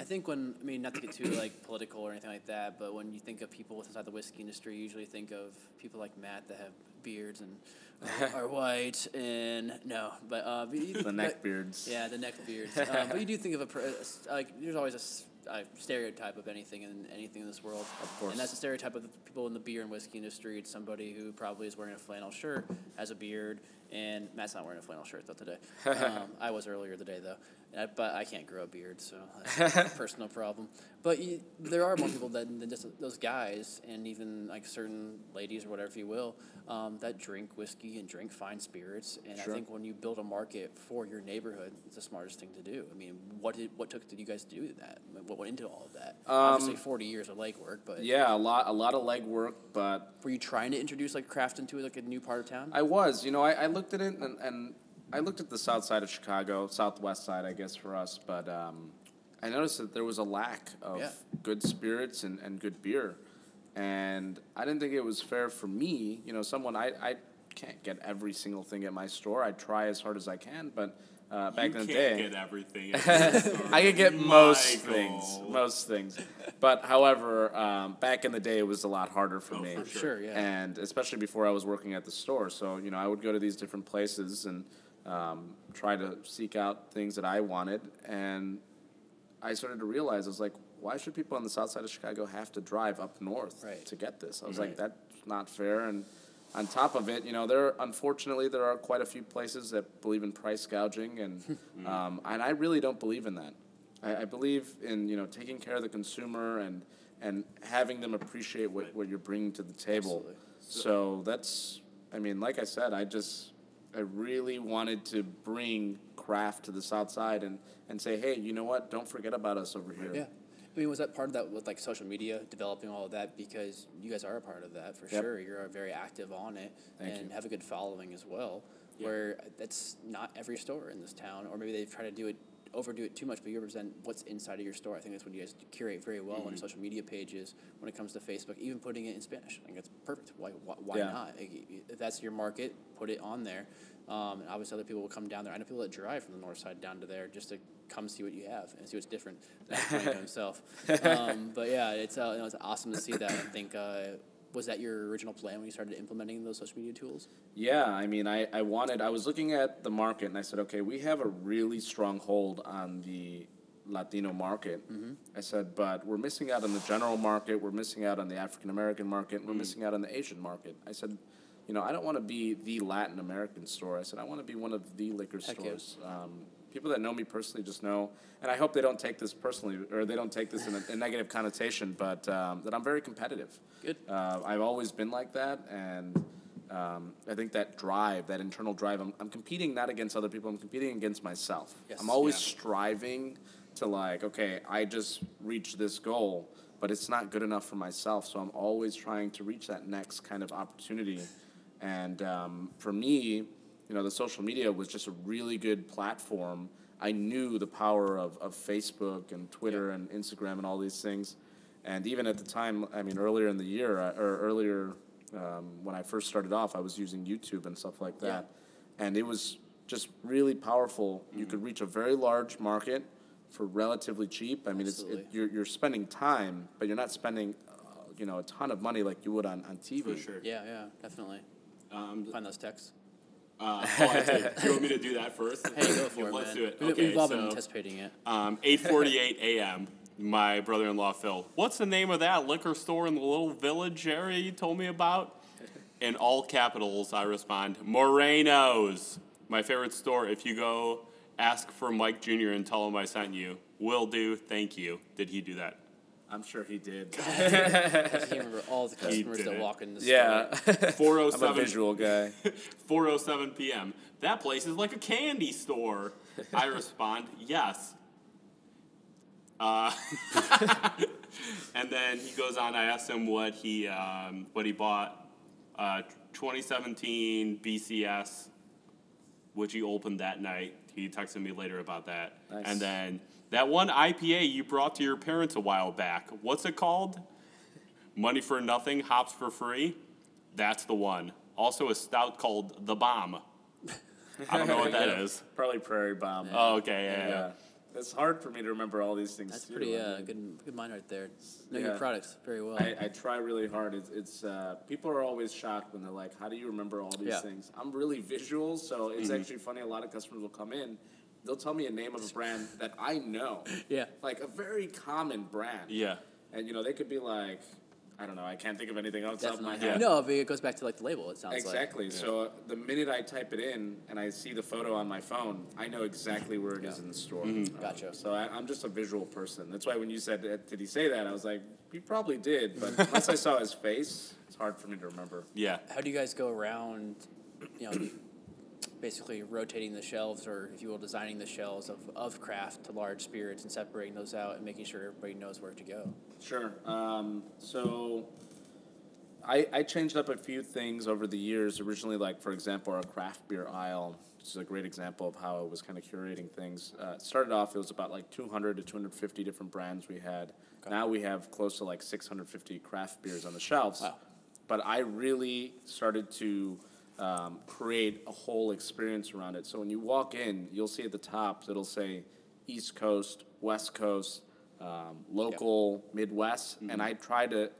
S1: I think when I mean not to get too like political or anything like that, but when you think of people inside the whiskey industry, you usually think of people like Matt that have beards and uh, are white and no, but uh, but you-
S3: The
S1: but-
S3: neck beards.
S1: Yeah, the neck beards. um, but you do think of a, per- a s- like there's always a, a stereotype of anything in anything in this world. Of
S3: course.
S1: And that's a stereotype of the people in the beer and whiskey industry. It's somebody who probably is wearing a flannel shirt, has a beard, and Matt's not wearing a flannel shirt though today. Um, I was earlier today though, I- but I can't grow a beard, so that's a personal problem. But you, there are more people than, than just those guys, and even like certain ladies or whatever, if you will, um, that drink whiskey and drink fine spirits. And
S3: Sure.
S1: I think when you build a market for your neighborhood, it's the smartest thing to do. I mean, what did what took did you guys do that? What went into all of that? Obviously, forty years of legwork, but
S3: Um, Yeah, a lot a lot of legwork, but
S1: were you trying to introduce like craft into like a new part of town?
S3: I was. You know, I, I looked at it and, and I looked at the south side of Chicago, southwest side, I guess, for us, but um, I noticed that there was a lack of
S1: Yeah.
S3: good spirits and, and good beer. And I didn't think it was fair for me, you know, someone, I, I can't get every single thing at my store. I try as hard as I can, but uh, back
S2: you
S3: in the
S2: can't
S3: day.
S2: get everything. at store.
S3: I could get most things, most things. But however, um, back in the day, it was a lot harder for
S2: Oh,
S3: me.
S2: for
S1: Sure, yeah.
S3: And especially before I was working at the store, so you know, I would go to these different places and um, try to seek out things that I wanted, and I started to realize I was like, why should people on the south side of Chicago have to drive up north
S1: Right.
S3: to get this? I was
S1: Right.
S3: like, that's not fair. And on top of it, you know, there unfortunately there are quite a few places that believe in price gouging, and um, and I really don't believe in that. I, I believe in you know taking care of the consumer and and having them appreciate what, what you're bringing to the table.
S1: Absolutely.
S3: So that's, I mean, like I said, I just, I really wanted to bring craft to the South Side and, and say, hey, you know what? Don't forget about us over here.
S1: Yeah. I mean, was that part of that with like social media, developing all of that? Because you guys are a part of that for
S3: Yep.
S1: sure. You're uh, very active on it
S3: Thank
S1: and
S3: you.
S1: have a good following as well. Where that's not every store in this town, or maybe they try to do it, overdo it too much. But you represent what's inside of your store. I think that's what you guys curate very well
S3: Mm-hmm.
S1: on social media pages. When it comes to Facebook, even putting it in Spanish, I think that's perfect. Why? Why, why
S3: Yeah.
S1: not? If that's your market, put it on there. Um, and obviously, other people will come down there. I know people that drive from the north side down to there just to come see what you have and see what's different. That's himself. Um, but yeah, it's uh, you know, it's awesome to see that. I think uh, was that your original plan when you started implementing those social media tools?
S3: Yeah, I mean, I, I wanted, I was looking at the market and I said, okay, we have a really strong hold on the Latino market. I said, but we're missing out on the general market, we're missing out on the African American market, we're missing out on the Asian market. I said, you know, I don't want to be the Latin American store. I said, I want to be one of the liquor
S1: Heck yeah.
S3: stores. Um, people that know me personally just know, and I hope they don't take this personally or they don't take this in a, a negative connotation, but um, that I'm very competitive.
S1: Good.
S3: Uh, I've always been like that, and um, I think that drive, that internal drive, I'm, I'm competing not against other people, I'm competing against myself.
S1: Yes.
S3: I'm always
S2: Yeah.
S3: striving to, like, okay, I just reached this goal, but it's not good enough for myself, so I'm always trying to reach that next kind of opportunity. And um, for me, you know, the social media was just a really good platform. I knew the power of, of Facebook and Twitter and Instagram and all these things. And even at the time, I mean, earlier in the year, or earlier um, when I first started off, I was using YouTube and stuff like that. And it was just really powerful. You could reach a very large market for relatively cheap. I mean, it's, it, you're, you're spending time, but you're not spending, uh, you know, a ton of money like you would on, on TV.
S2: For sure.
S1: Yeah, yeah, definitely.
S2: Um,
S1: Find those texts.
S2: Uh, oh, do. you want me to do that first?
S1: Hey, go for it,
S2: Let's
S1: man.
S2: do it.
S1: We,
S2: Okay,
S1: we've all been
S2: so,
S1: anticipating it.
S2: Um, 8:48 a.m. My brother-in-law Phil. What's the name of that liquor store in the little village area you told me about? In all capitals, I respond, Moreno's. My favorite store. If you go ask for Mike Jr. and tell him I sent you, will do. Thank you. Did he do that?
S3: I'm sure he did.
S1: I can't remember all the customers that
S2: didn't.
S1: walk in the store.
S3: yeah. I'm a
S2: 407
S3: visual guy.
S2: 4:07 p.m. That place is like a candy store. I respond, yes. Uh, and then he goes on. I asked him what he um, what he bought. Uh, 2017 BCS, which he opened that night. He texted me later about that.
S3: Nice.
S2: And then that one IPA you brought to your parents a while back. What's it called? Money for nothing, hops for free. That's the one. Also, a stout called the Bomb. I don't know what that is.
S3: Probably Prairie Bomb.
S2: Oh, okay, yeah, yeah.
S3: yeah. It's hard for me to remember all these things.
S1: That's
S3: too.
S1: pretty
S3: I
S1: uh,
S3: mean,
S1: good good mind right there. Know
S3: Yeah.
S1: your products very well.
S3: I, I try really hard. It's, it's uh, people are always shocked when they're like, "How do you remember all these
S1: Yeah.
S3: things?" I'm really visual, so it's
S2: Mm-hmm.
S3: actually funny. A lot of customers will come in, they'll tell me a name of a brand that I know,
S1: yeah.
S3: like a very common brand.
S2: Yeah.
S3: And you know, they could be like, I don't know, I can't think of anything else off my head.
S1: No, but it goes back to like the label. It sounds
S3: Exactly. So uh, the minute I type it in and I see the photo on my phone, I know exactly where it is in the store.
S2: Mm-hmm.
S3: Uh,
S1: Gotcha.
S3: So I, I'm just a visual person. That's why when you said, uh, "Did he say that?" I was like, "He probably did," but once I saw his face, it's hard for me to remember.
S2: Yeah.
S1: How do you guys go around, you know, basically rotating the shelves, or if you will, designing the shelves of, of craft to large spirits and separating those out and making sure everybody knows where to go?
S3: Sure. Um, so I, I changed up a few things over the years. Originally, like for example, our craft beer aisle, which is a great example of how I was kind of curating things. Uh, started off, it was about like 200 to 250 different brands we had. Now we have close to like 650 craft beers on the shelves.
S1: Wow.
S3: But I really started to um, create a whole experience around it. So when you walk in, you'll see at the top, it'll say East Coast, West Coast, um, local, Midwest, and I try to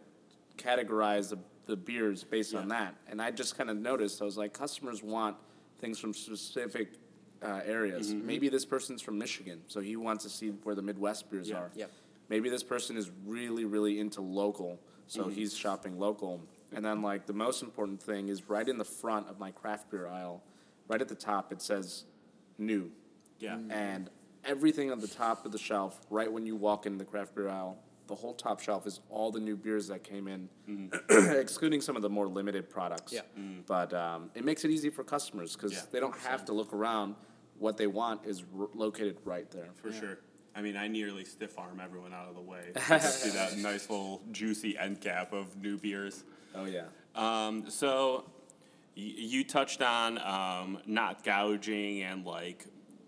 S3: categorize the, the beers based on that. And I just kind of noticed, I was like, customers want things from specific uh, areas. Maybe this person's from Michigan, so he wants to see where the Midwest beers
S2: Yeah.
S3: are. Maybe this person is really, really into local, so he's shopping local. And then, like, the most important thing is right in the front of my craft beer aisle, right at the top, it says new.
S2: Yeah. Mm.
S3: And everything on the top of the shelf, right when you walk into the craft beer aisle, the whole top shelf is all the new beers that came in, mm. excluding some of the more limited products.
S1: Yeah. Mm.
S3: But um, it makes it easy for customers because
S2: Yeah,
S3: they don't have to look around. What they want is r- located right there.
S2: For sure. I mean, I nearly stiff arm everyone out of the way. to see that nice little juicy end cap of new beers.
S3: Oh yeah.
S2: Um, so y- you touched on um, not gouging and like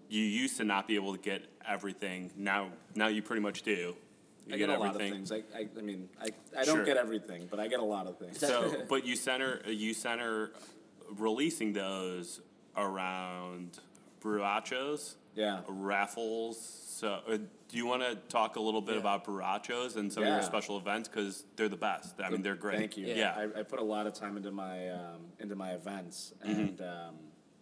S2: you used to not be able to get everything. Now, now you pretty much do. You
S3: I get, a lot of things. I, I, I mean, I, I don't
S2: Sure.
S3: get everything, but I get a lot of things.
S2: So, but you center you center releasing those around Brewrachos,
S3: yeah.
S2: raffles. So, uh, do you want to talk a little bit
S1: Yeah.
S2: about Brewrachos and some of your special events because they're the best. I mean, they're great.
S3: Thank you.
S2: Yeah.
S3: I, I put a lot of time into my um, into my events,
S2: Mm-hmm.
S3: and um,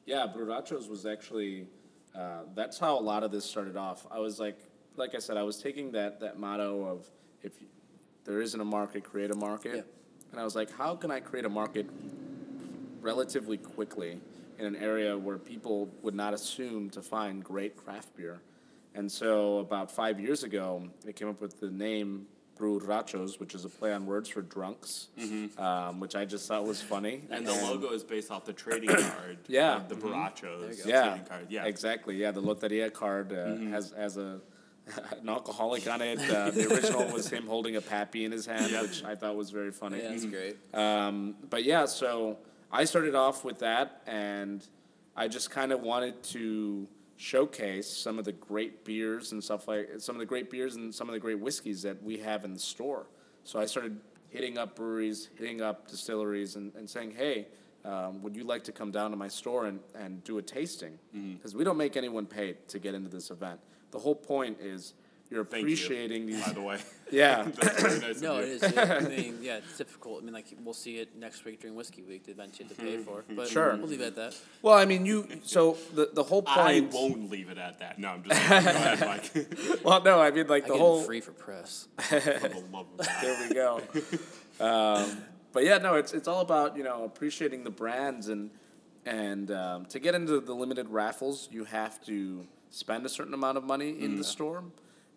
S3: yeah, Brewrachos was actually uh, that's how a lot of this started off. I was like, like I said, I was taking that that motto of if you, there isn't a market, create a market,
S1: Yeah.
S3: and I was like, how can I create a market relatively quickly in an area where people would not assume to find great craft beer. And so about five years ago, I came up with the name Brewrachos, which is a play on words for drunks, um, which I just thought was funny.
S2: Mm-hmm. And the logo is based off the trading card.
S3: Yeah.
S2: of The barachos
S1: go.
S3: yeah,
S2: trading card. Yeah. Mm-hmm.
S3: exactly. Yeah, the Loteria card uh, has has a an alcoholic on it. Uh, the original was him holding a pappy in his hand,
S2: Yep.
S3: which I thought was very funny.
S1: Yeah, that's great.
S3: Um, but yeah, so I started off with that, and I just kind of wanted to showcase some of the great beers and stuff like some of the great beers and some of the great whiskeys that we have in the store. So I started hitting up breweries, hitting up distilleries, and, and saying, hey. Um, would you like to come down to my store and, and do a tasting?
S2: Mm-hmm.
S3: Because we don't make anyone pay to get into this event. The whole point is you're appreciating
S2: you,
S3: these.
S2: by the way.
S3: Yeah,
S2: That's very nice
S1: No,
S2: of
S1: it
S2: you.
S1: is. Yeah. I mean, yeah, it's difficult. I mean, like we'll see it next week during Whiskey Week, the event you have to pay for. But
S3: Sure.
S1: we'll leave it at that.
S3: well, I mean, you. So the the whole point.
S2: I won't leave it at that. No, I'm just kidding. Go ahead, Mike.
S3: Well, no, I mean like
S1: I
S3: the
S1: get
S3: whole.
S1: free for press.
S2: For the love of God.
S3: There we go. um, but yeah, no, it's it's all about you know appreciating the brands and and um, to get into the limited raffles, you have to spend a certain amount of money in the store.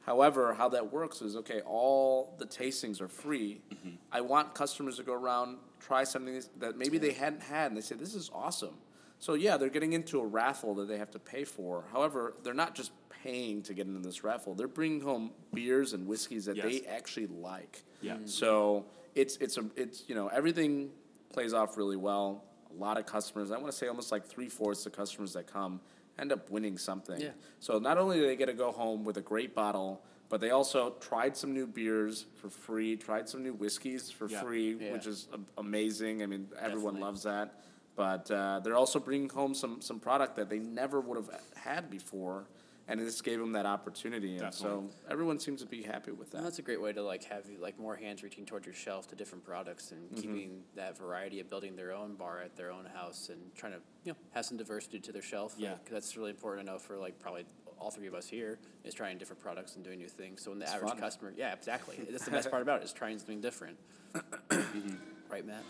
S3: However, how that works is okay. All the tastings are free.
S2: Mm-hmm.
S3: I want customers to go around try something that maybe they hadn't had, and they say this is awesome. So yeah, they're getting into a raffle that they have to pay for. However, they're not just paying to get into this raffle. They're bringing home beers and whiskeys that they actually like.
S2: Yeah.
S3: So it's it's a it's you know everything plays off really well. A lot of customers, I want to say almost like three fourths of customers that come end up winning something.
S1: Yeah.
S3: So not only do they get to go home with a great bottle, but they also tried some new beers for free, tried some new whiskeys for
S2: Yeah.
S3: free,
S1: Yeah.
S3: which is a- amazing. I mean, everyone
S1: Definitely.
S3: loves that. But uh, they're also bringing home some some product that they never would have had before, and this gave them that opportunity. And so everyone seems to be happy with
S1: And
S3: that.
S1: that's a great way to like have you like more hands reaching towards your shelf to different products and
S3: Mm-hmm.
S1: keeping that variety of building their own bar at their own house and trying to you know have some diversity to their shelf.
S2: Yeah.
S1: Like, that's really important to know for like probably all three of us here is trying different products and doing new things. So when the
S3: It's
S1: average
S3: fun.
S1: customer, yeah, exactly. That's the best part about it is trying something different.
S3: Mm-hmm.
S1: right, Matt?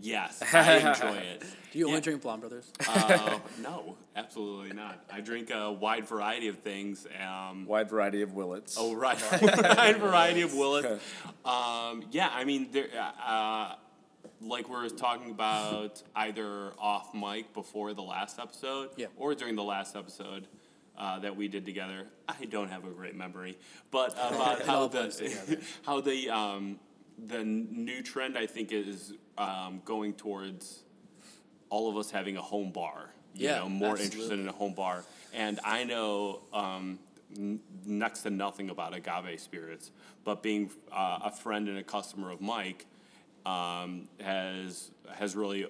S2: Yes, I enjoy it.
S1: Do you
S2: Yeah.
S1: only drink Blaum Brothers?
S2: Uh, no, absolutely not. I drink a wide variety of things. Um,
S3: Wide variety of Willets.
S2: Oh, right. wide variety of Willets. Um, yeah, I mean, there, uh, like we were talking about either off mic before the last episode
S1: Yeah.
S2: or during the last episode uh, that we did together. I don't have a great memory, but about how
S1: all blends
S2: the
S1: together.
S2: how the um, the new trend I think is um, going towards all of us having a home bar. You
S1: Yeah,
S2: know, more interested in a home bar. And I know um, n- next to nothing about agave spirits, but being uh, a friend and a customer of Mike um, has has really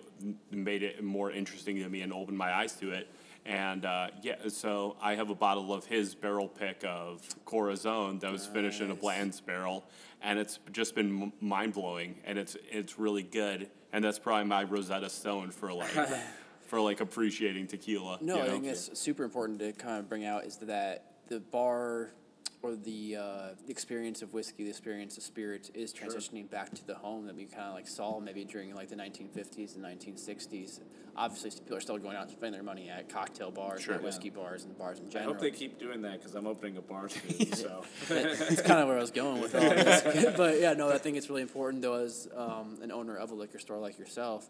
S2: made it more interesting to me and opened my eyes to it. And uh, yeah, so I have a bottle of his barrel pick of Corazon that was finished in a Blaum's barrel, and it's just been mind blowing, and it's it's really good. And that's probably my Rosetta Stone for like for like appreciating tequila.
S1: No,
S2: you
S1: I think it's super important to kind of bring out is that the bar or the uh, experience of whiskey, the experience of spirits is transitioning back to the home that we kind of like saw maybe during like the 1950s and 1960s. Obviously, people are still going out and spending their money at cocktail bars,
S2: Sure.
S1: and whiskey bars, and bars in general.
S3: I hope they keep doing that because I'm opening a bar soon. so
S1: That's kind of where I was going with all this. but yeah, no, I think it's really important though, as um, an owner of a liquor store like yourself,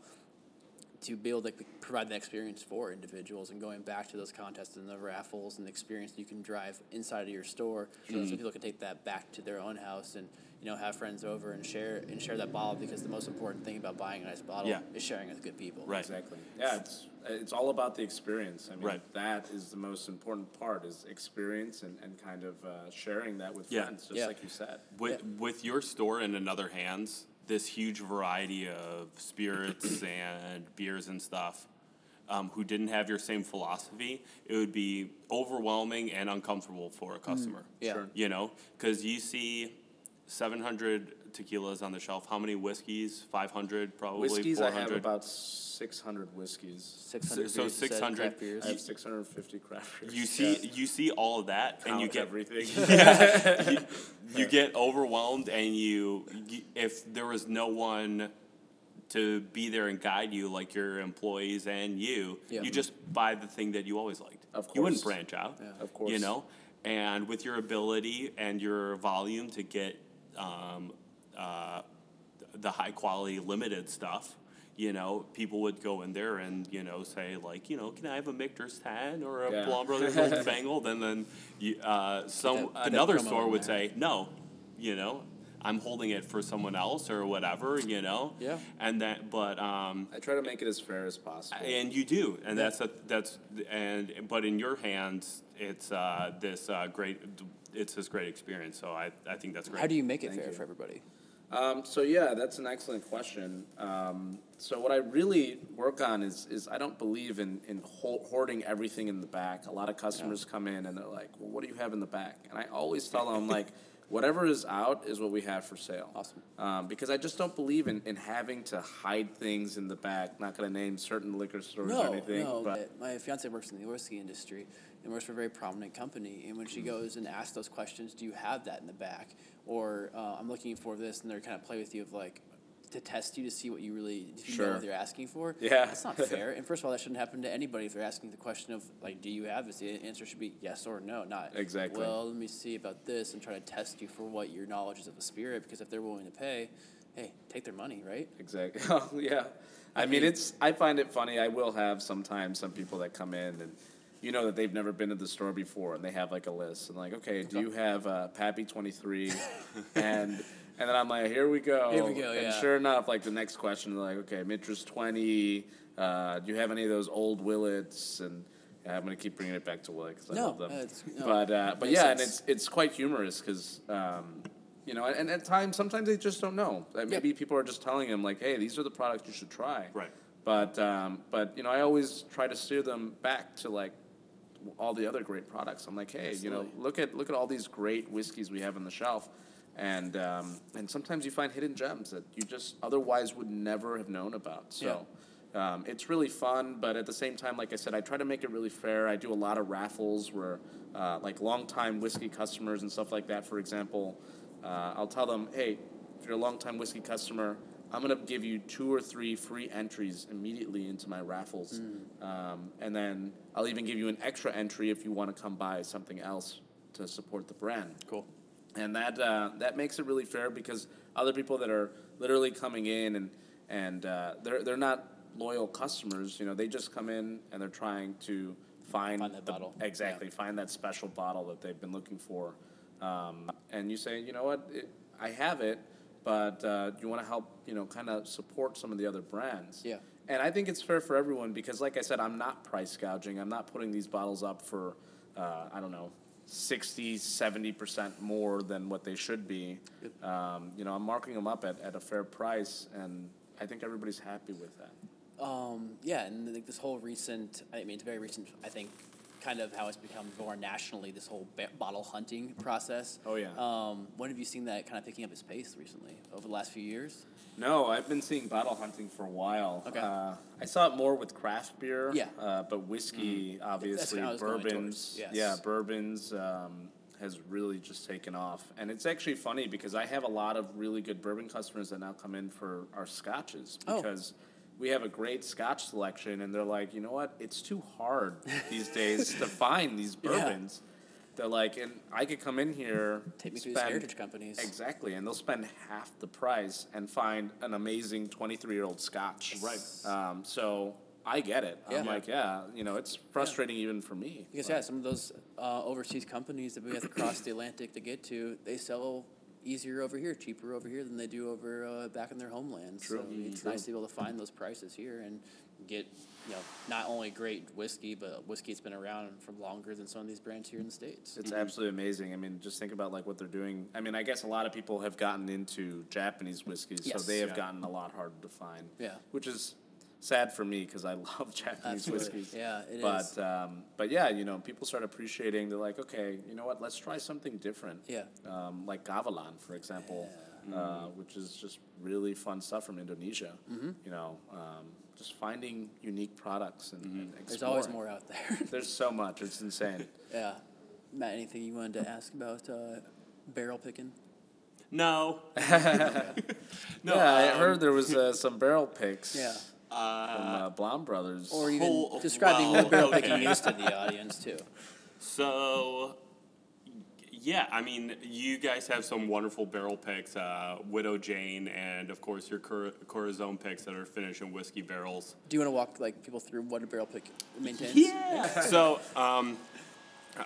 S1: to be able to provide that experience for individuals and going back to those contests and the raffles and the experience you can drive inside of your store so
S3: Mm-hmm.
S1: people can take that back to their own house and you know have friends over and share and share that bottle because the most important thing about buying a nice bottle
S2: Yeah.
S1: is sharing it with good people.
S2: Right.
S3: exactly, yeah, it's it's all about the experience. I mean,
S2: Right.
S3: that is the most important part is experience and, and kind of uh, sharing that with
S2: Yeah.
S3: friends, just
S1: Yeah.
S3: like you said.
S2: With
S1: Yeah.
S2: with your store in another hands, this huge variety of spirits and beers and stuff, um, who didn't have your same philosophy, it would be overwhelming and uncomfortable for a customer.
S1: Yeah. Sure.
S2: You know, because you see, seven hundred tequilas on the shelf. How many whiskeys? Five hundred, probably.
S3: Whiskeys, I have about 600 whiskeys.
S1: Six hundred.
S2: So- so 600
S1: beers.
S3: I have 650 craft beers.
S2: You see,
S3: Yeah.
S2: you see all of that, and you get
S3: everything.
S2: you, you get overwhelmed and you, you if there was no one to be there and guide you like your employees and you
S1: Yeah.
S2: you just buy the thing that you always liked
S3: Of course,
S2: you wouldn't branch out
S1: Yeah.
S3: Of
S2: you
S3: course.
S2: know and with your ability and your volume to get um, uh, the high quality limited stuff you know people would go in there and you know say like you know can i have a michter's 10 or a
S3: Yeah.
S2: Blaum brothers old fangled and then you, uh, some
S1: that-
S2: another store would
S1: there.
S2: say no you know i'm holding it for someone else or whatever you know
S1: Yeah.
S2: and that but um
S3: I try to make it as fair as possible.
S2: and you do and that's a that's and but in your hands it's uh this uh great it's this great experience so i i think that's great
S1: How do you make it
S3: Thank
S1: fair
S3: you.
S1: for everybody?
S3: Um, so yeah, that's an excellent question. Um, so what I really work on is is I don't believe in in ho- hoarding everything in the back. A lot of customers come in and they're like, "Well, what do you have in the back?" And I always tell them like, "Whatever is out is what we have for sale."
S1: Awesome.
S3: Um, because I just don't believe in, in having to hide things in the back. Not going to name certain liquor stores or anything,
S1: no.
S3: but
S1: My fiance works in the whiskey industry and works for a very prominent company. And when she goes and asks those questions, do you have that in the back? Or uh, I'm looking for this, and they're kind of play with you of like, to test you to see what you really you
S3: Sure.
S1: know what they're asking for.
S3: Yeah.
S1: that's not fair. and first of all, that shouldn't happen to anybody if they're asking the question of like, do you have this? The answer should be yes or no, not
S3: Exactly.
S1: Well, let me see about this and try to test you for what your knowledge is of the spirit. Because if they're willing to pay, hey, take their money, right?
S3: Exactly. Yeah. I mean, it's. I find it funny. I will have sometimes some people that come in and, you know, that they've never been to the store before, and they have like a list, and like, okay, do you have uh, Pappy twenty three, and and then I'm like, here we go.
S1: Here we go,
S3: And
S1: yeah.
S3: sure enough, like the next question, they're like, okay, Michter's twenty. Uh, do you have any of those old Willets? And yeah, I'm gonna keep bringing it back to Willet because I
S1: No,
S3: love them.
S1: it's- no,
S3: but uh, but
S1: makes
S3: yeah, and it's it's quite humorous because. Um, you know, and at times, sometimes they just don't know. Like,
S1: Yep.
S3: Maybe people are just telling them, like, "Hey, these are the products you should try."
S2: Right.
S3: But um, but you know, I always try to steer them back to like all the other great products. I'm like, hey, you know, look at look at all these great whiskeys we have on the shelf, and um, and sometimes you find hidden gems that you just otherwise would never have known about. So. Um, it's really fun, but at the same time, like I said, I try to make it really fair. I do a lot of raffles where, uh, like, longtime whiskey customers and stuff like that, for example, uh, I'll tell them, hey, if you're a longtime whiskey customer, I'm gonna give you two or three free entries immediately into my raffles, um, and then I'll even give you an extra entry if you want to come buy something else to support the brand.
S1: Cool.
S3: And that uh, that makes it really fair because other people that are literally coming in and and uh, they're they're not loyal customers. You know, they just come in and they're trying to find,
S1: Find that
S3: the-
S1: bottle.
S3: exactly find that special bottle that they've been looking for. Um, and you say, you know what, it, I have it, but uh, you want to help, you know, kind of support some of the other brands.
S1: Yeah.
S3: And I think it's fair for everyone because, like I said, I'm not price gouging. I'm not putting these bottles up for, uh, I don't know, 60, 70% more than what they should be. Um, you know, I'm marking them up at, at a fair price, and I think everybody's happy with that.
S1: Um, yeah, and like this whole recent, I mean, it's very recent, I think, kind of how it's become more nationally, this whole ba- bottle hunting process.
S3: Oh, yeah.
S1: Um, when have you seen that kind of picking up its pace recently? Over the last few years?
S3: No, I've been seeing bottle hunting for a while.
S1: Okay.
S3: Uh, I saw it more with craft beer.
S1: Yeah.
S3: Uh, but whiskey, obviously,
S1: I was
S3: bourbons.
S1: yes.
S3: Yeah, bourbons um, has really just taken off. And it's actually funny because I have a lot of really good bourbon customers that now come in for our scotches
S1: Oh.
S3: We have a great scotch selection and they're like, you know what? It's too hard these days to find these
S1: Yeah.
S3: bourbons. They're like, and I could come in here,
S1: Take me through these heritage companies.
S3: Exactly, and they'll spend half the price and find an amazing 23 year old scotch.
S2: Right.
S3: Um, so I get it. I'm like, yeah, you know, it's frustrating even for me.
S1: Because yeah, some of those uh, overseas companies that we have to cross the Atlantic to get to, they sell easier over here, cheaper over here than they do over uh, back in their homeland.
S3: True.
S1: So it's
S3: True.
S1: nice to be able to find those prices here and get you know not only great whiskey, but whiskey that's been around for longer than some of these brands here in the states.
S3: It's absolutely amazing. I mean, just think about like what they're doing. I mean, I guess a lot of people have gotten into Japanese whiskeys,
S1: Yes.
S3: so they have
S2: Yeah.
S3: gotten a lot harder to find.
S1: Yeah.
S3: Which is sad for me because I love Japanese
S1: Absolutely.
S3: whiskeys.
S1: Yeah, it
S3: but,
S1: is.
S3: Um, but yeah, you know, people start appreciating. They're like, okay, you know what? Let's try something different.
S1: Yeah.
S3: Um, like Gavilan, for example, uh, which is just really fun stuff from Indonesia.
S1: Mm-hmm.
S3: You know, um, just finding unique products and, and
S1: There's always more out there.
S3: There's so much. It's insane.
S1: yeah, Matt, anything you wanted to ask about uh, barrel picking?
S2: No. no.
S3: yeah, I
S2: um,
S3: heard there was uh, some barrel picks.
S1: Yeah.
S3: From uh, Blaum Brothers.
S1: Or even
S2: Whole-
S1: describing
S2: well,
S1: what barrel picking
S2: okay.
S1: is to the audience too.
S2: So, yeah, I mean, you guys have some wonderful barrel picks, uh, Widow Jane, and of course your Cor- Corazon picks that are finished in whiskey barrels.
S1: Do you want to walk like people through what a barrel pick maintains?
S2: so, um,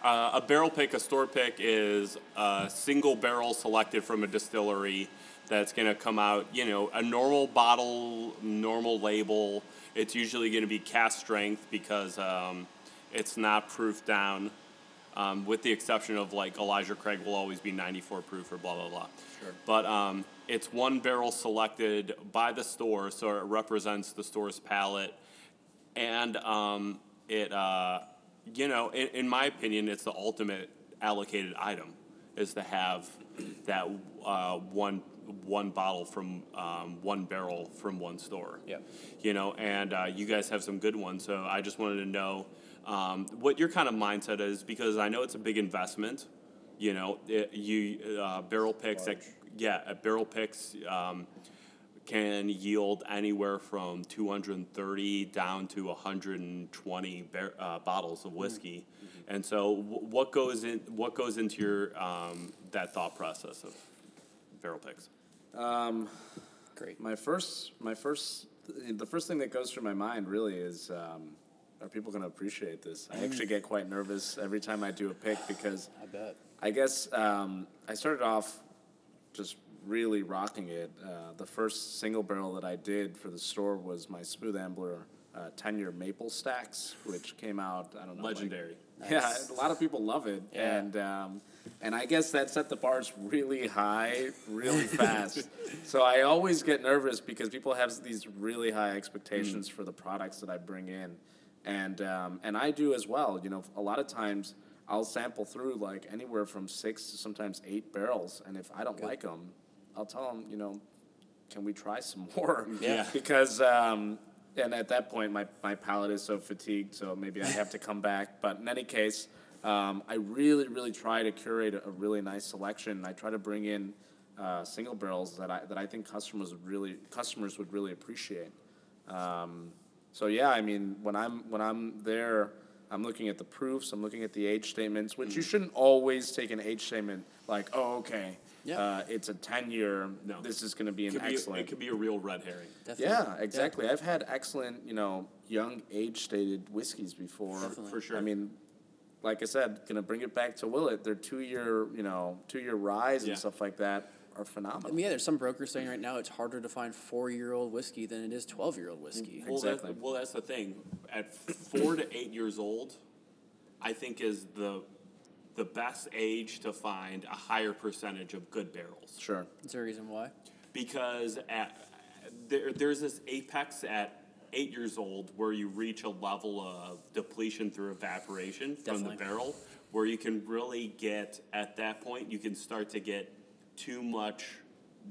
S2: uh, a barrel pick, a store pick, is a single barrel selected from a distillery that's going to come out, you know, a normal bottle, normal label. It's usually going to be cask strength because um, it's not proof down, um, with the exception of like Elijah Craig will always be 94 proof or blah, blah, blah.
S3: Sure.
S2: But um, it's one barrel selected by the store, so it represents the store's palate and um, it uh, you know in, in my opinion it's the ultimate allocated item is to have that uh, one one bottle from um, one barrel from one store
S1: Yeah.
S2: you know and uh, you guys have some good ones so i just wanted to know um, what your kind of mindset is because i know it's a big investment you know it, you uh, barrel picks that yeah barrel picks um, can yield anywhere from 230 down to 120 bar- uh, bottles of whiskey. And so, wh- what goes in? What goes into your um, that thought process of barrel picks?
S1: Great.
S3: My first, my first, the first thing that goes through my mind really is, um, are people going to appreciate this? I actually get quite nervous every time I do a pick because
S1: I bet.
S3: I guess um, I started off just really rocking it. Uh, the first single barrel that I did for the store was my Smooth Ambler uh, 10 year maple stacks, which came out, I don't know. like-
S2: Legendary.
S3: yeah, a lot of people love it,
S1: Yeah.
S3: and um, and I guess that set the bars really high, really fast. so I always get nervous because people have these really high expectations for the products that I bring in, and um, and I do as well. You know, a lot of times I'll sample through like anywhere from six to sometimes eight barrels, and if I don't like them, I'll tell them, you know, can we try some more?
S2: Yeah.
S3: because um, and at that point my, my palate is so fatigued so maybe i have to come back. But in any case um, i really really try to curate a, a really nice selection. I try to bring in uh, single barrels that I, that I think customers would really customers would really appreciate. Um, so yeah i mean when i'm when i'm there i'm looking at the proofs i'm looking at the age statements which you shouldn't always take an age statement like oh okay
S1: Yeah.
S3: uh, it's a 10 year
S2: No.
S3: this is going to be an
S2: could be,
S3: excellent
S2: it could be a real red herring.
S1: Definitely.
S3: yeah, exactly. I've had excellent, you know, young age stated whiskeys before.
S1: Definitely.
S2: For sure.
S3: I mean, like I said, gonna bring it back to Willet. Their two year, you know, two year ryes
S2: Yeah.
S3: and stuff like that are
S1: I mean, yeah, there's some brokers saying right now it's harder to find four year old whiskey than it is 12 year old whiskey.
S2: Well,
S3: Exactly.
S2: That, well, that's the thing. At four to eight years old, I think is the the best age to find a higher percentage of good barrels.
S3: Sure.
S1: Is there a reason why?
S2: because at there, there's this apex at eight years old where you reach a level of depletion through evaporation from the barrel where you can really get at that point you can start to get too much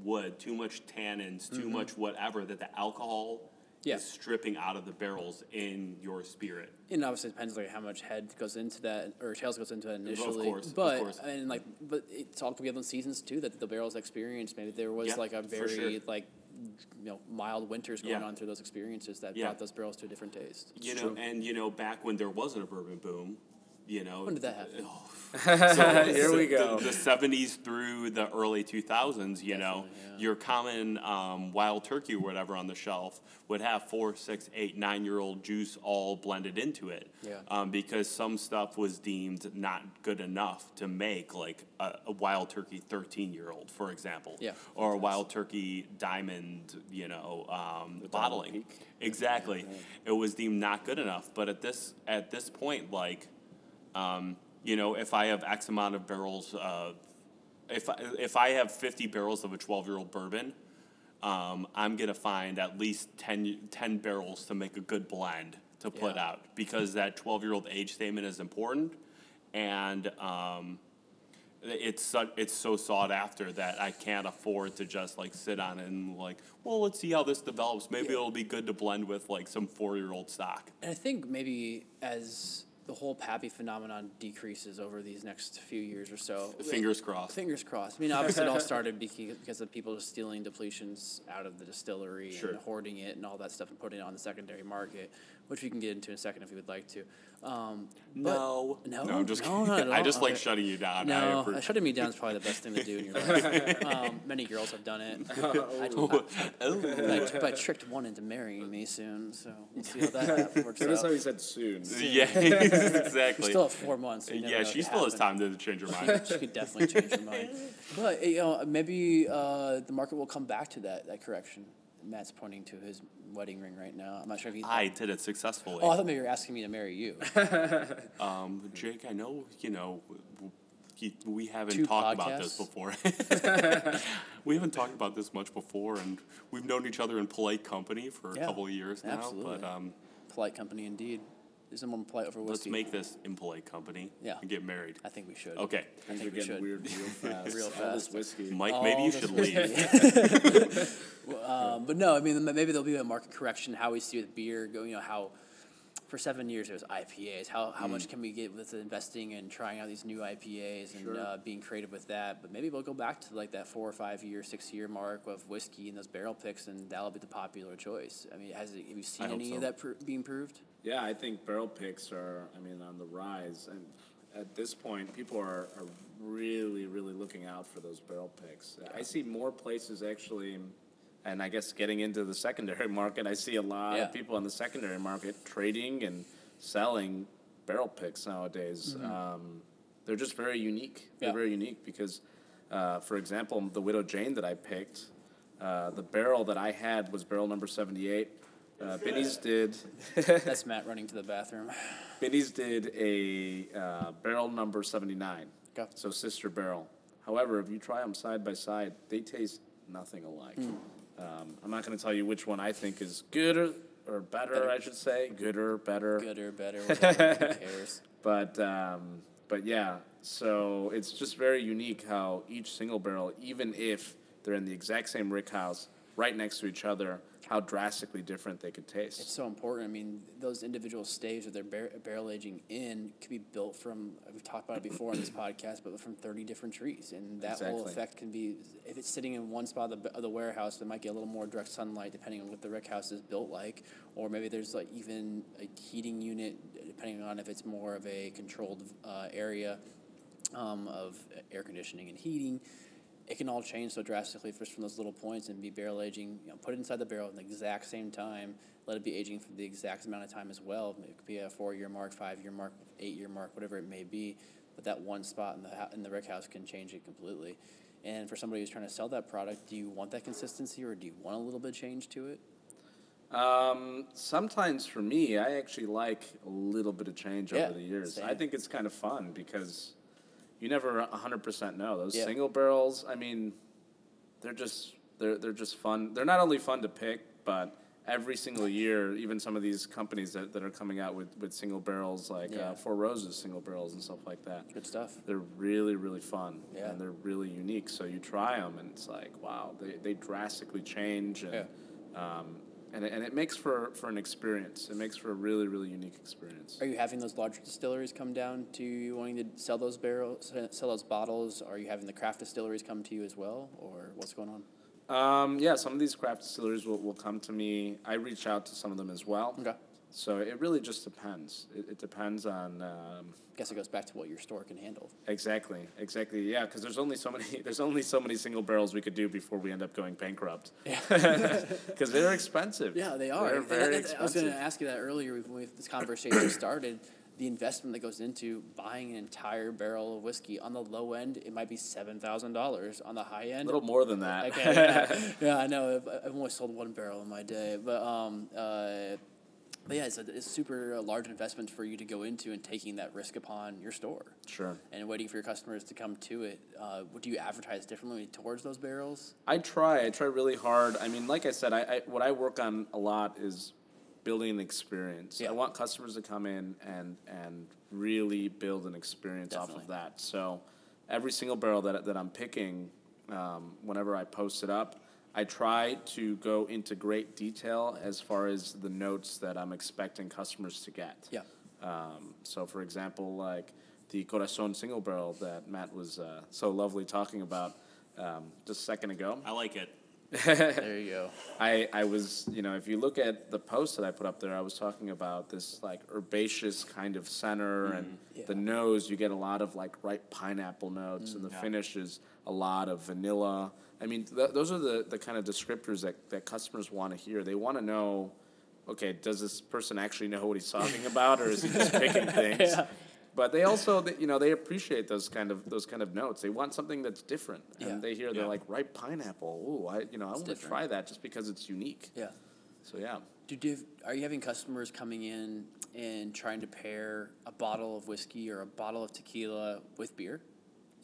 S2: wood too much tannins too much whatever that the alcohol
S1: Mm-hmm. Yeah.
S2: is stripping out of the barrels in your spirit
S1: And obviously, it depends like how much head goes into that or tails goes into that initially.
S2: Of course, of
S1: but
S2: course.
S1: and like, but it's all be other seasons too that the barrels experienced. Maybe there was
S2: Yeah,
S1: like a very
S2: sure.
S1: like, you know, mild winters going
S2: Yeah.
S1: on through those experiences that brought those barrels to a different taste.
S2: you know and you know back when there wasn't a bourbon boom you know
S1: When did that happen?
S2: So
S3: Here we go.
S2: The, seventies through the early two thousands, you know,
S1: yeah.
S2: your common um, wild turkey or whatever on the shelf would have four, six, eight, nine year old juice all blended into it.
S1: Yeah.
S2: Um, because some stuff was deemed not good enough to make, like a, a wild turkey thirteen year old, for example.
S1: Yeah.
S2: Or a wild turkey diamond, you know, um, bottling.
S3: peak.
S2: Exactly. It was deemed not good enough. But at this at this point, like um, you know, if I have X amount of barrels of, if I, if I have 50 barrels of a 12 year old bourbon, um, I'm going to find at least 10, 10 barrels to make a good blend to put
S1: Yeah.
S2: out because that 12 year old age statement is important. And um, it's so, it's so sought after that I can't afford to just like sit on it and like, well, let's see how this develops. Maybe it'll be good to blend with like some four year old stock.
S1: And I think maybe as the whole Pappy phenomenon decreases over these next few years or so.
S2: Fingers crossed.
S1: Fingers crossed. I mean, obviously, it all started because of people just stealing depletions out of the distillery
S2: Sure.
S1: and hoarding it and all that stuff and putting it on the secondary market, which we can get into in a second if you would like to. Um, but-
S2: No.
S1: no,
S2: No, I'm just
S1: no,
S2: kidding. I just like
S1: Okay.
S2: shutting you down. I
S1: No,
S2: appre-
S1: uh, shutting me down is probably the best thing to do in your life. um, many girls have done it. I, I,
S2: Oh.
S1: but I tricked one into marrying me soon, so we'll see how that works
S3: Notice how
S1: out.
S3: he said soon.
S2: yeah, exactly.
S1: Still have four months. so
S2: yeah, she
S1: what
S2: still has time to change her mind.
S1: she could definitely change her mind. But you know, maybe uh, the market will come back to that that correction. Matt's pointing to his wedding ring right now. I'm not sure if he.
S2: I did it successfully.
S1: oh, I thought maybe you were asking me to marry you.
S2: Um, Jake, I know you know you- we haven't
S1: Two
S2: talked about this before. we haven't talked about this much before, and we've known each other in polite company for a
S1: Yeah,
S2: couple of years now.
S1: absolutely.
S2: But um,
S1: polite company indeed. Is someone polite over
S2: let's
S1: whiskey?
S2: make this impolite company.
S1: Yeah.
S2: and get married.
S1: I think we should.
S2: Okay,
S1: I
S3: Things are
S1: think we
S3: getting
S1: should.
S3: weird real fast.
S1: Real
S3: All this
S1: fast.
S3: whiskey.
S2: Mike,
S1: All
S2: maybe you should
S1: whiskey.
S2: leave.
S1: Um, but no, I mean, maybe there'll be a market correction. How we see with beer, go, you know, how for seven years it was IPAs. How how much can we get with investing and trying out these new IPAs and
S3: Sure.
S1: uh, being creative with that? But maybe we'll go back to like that four or five year, six year mark of whiskey and those barrel picks, and that'll be the popular choice. I mean, has it, have you seen
S3: hope
S1: any
S3: so.
S1: of that pr- being proved?
S3: Yeah, I think barrel picks are, I mean, on the rise. And at this point, people are, are really, really looking out for those barrel picks. I see more places actually, and I guess getting into the secondary market, I see a lot
S1: Yeah.
S3: of people in the secondary market trading and selling barrel picks nowadays. Um, they're just very unique. They're
S1: Mm-hmm. Yeah.
S3: very unique because, uh, for example, the Widow Jane that I picked, uh, the barrel that I had was barrel number 78. Uh, Benny's did.
S1: That's Matt running to the bathroom.
S3: Benny's did a uh, barrel number 79.
S1: Okay.
S3: So sister barrel. However, if you try them side by side, they taste nothing alike.
S1: Hmm.
S3: Um, I'm not going to tell you which one I think is gooder or better,
S1: Better.
S3: I should say. Gooder, better.
S1: Good or better, whatever, who cares?
S3: But um, but yeah, so it's just very unique how each single barrel, even if they're in the exact same rick house, right next to each other, how drastically different they could taste.
S1: It's so important. I mean, those individual staves that they're bar- barrel aging in could be built from, we've talked about it before on this podcast, but from 30 different trees. And that whole effect can be, if it's sitting in one spot of the, of the warehouse, it might get a little more direct sunlight depending on what the rick house is built like. Or maybe there's like even a heating unit, depending on if it's more of a controlled uh, area um, of air conditioning and heating. It can all change so drastically just from those little points and be barrel aging. You know, put it inside the barrel at the exact same time. Let it be aging for the exact amount of time as well. It could be a four-year mark, five-year mark, eight-year mark, whatever it may be. But that one spot in the in the rick house can change it completely. And for somebody who's trying to sell that product, do you want that consistency or do you want a little bit of change to it?
S3: Um, sometimes for me, I actually like a little bit of change
S1: Yeah,
S3: over the years. I
S1: same.
S3: think it's kind of fun because you never hundred percent know. Those
S1: Yeah.
S3: single barrels, I mean, they're just they're they're just fun. They're not only fun to pick, but every single year, even some of these companies that, that are coming out with, with single barrels like
S1: Yeah.
S3: uh, Four Roses single barrels and stuff like that.
S1: Good stuff.
S3: They're really, really fun
S1: Yeah.
S3: and they're really unique. So you try them and it's like, wow, they, they drastically change and, um, and, it, and it makes for, for an experience. It makes for a really, really unique experience.
S1: Are you having those larger distilleries come down to you wanting to sell those barrels, sell those bottles? Are you having the craft distilleries come to you as well, or what's going on?
S3: Um, yeah, some of these craft distilleries will, will come to me. I reach out to some of them as well.
S1: Okay.
S3: So it really just depends. It, it depends on um,
S1: guess it goes back to what your store can handle.
S3: exactly, exactly. Yeah, because there's only so many. There's only so many single barrels we could do before we end up going bankrupt.
S1: Yeah.
S3: Because they're expensive.
S1: Yeah, they are.
S3: They're
S1: And
S3: very
S1: that- I was going to ask you that earlier when this conversation started. The investment that goes into buying an entire barrel of whiskey on the low end, it might be seven thousand dollars. On the high end, A
S3: little more than that.
S1: Okay, yeah, yeah, I know. I've, I've only sold one barrel in my day, but um, uh, but yeah, it's a, it's super uh, large investment for you to go into and taking that risk upon your store
S3: Sure.
S1: and waiting for your customers to come to it. Uh, what do you advertise differently towards those barrels?
S3: I try. I try really hard. I mean, like I said, I, I what I work on a lot is building an experience.
S1: Yeah.
S3: I want customers to come in and and really build an experience off of that. So every single barrel that that I'm picking, um, whenever I post it up, I try to go into great detail as far as the notes that I'm expecting customers to get.
S1: Yeah.
S3: Um, so, for example, like the Corazon single barrel that Matt was uh, so lovely talking about um, just a second ago.
S2: I like it.
S1: There you go.
S3: I, I was, you know, if you look at the post that I put up there, I was talking about this like herbaceous kind of center and
S1: Yeah.
S3: the nose, you get a lot of like ripe pineapple notes, and the
S2: Yeah.
S3: finish is a lot of vanilla. I mean, th- those are the, the kind of descriptors that, that customers want to hear. They want to know, okay, does this person actually know what he's talking about, or is he just picking things?
S1: Yeah.
S3: But they also, they- you know, they appreciate those kind of those kind of notes. They want something that's different, and
S1: Yeah.
S3: they hear they're like ripe pineapple. Ooh, I, you know, I want to try that just because it's unique.
S1: Yeah.
S3: So yeah.
S1: Do, do are you having customers coming in and trying to pair a bottle of whiskey or a bottle of tequila with beer?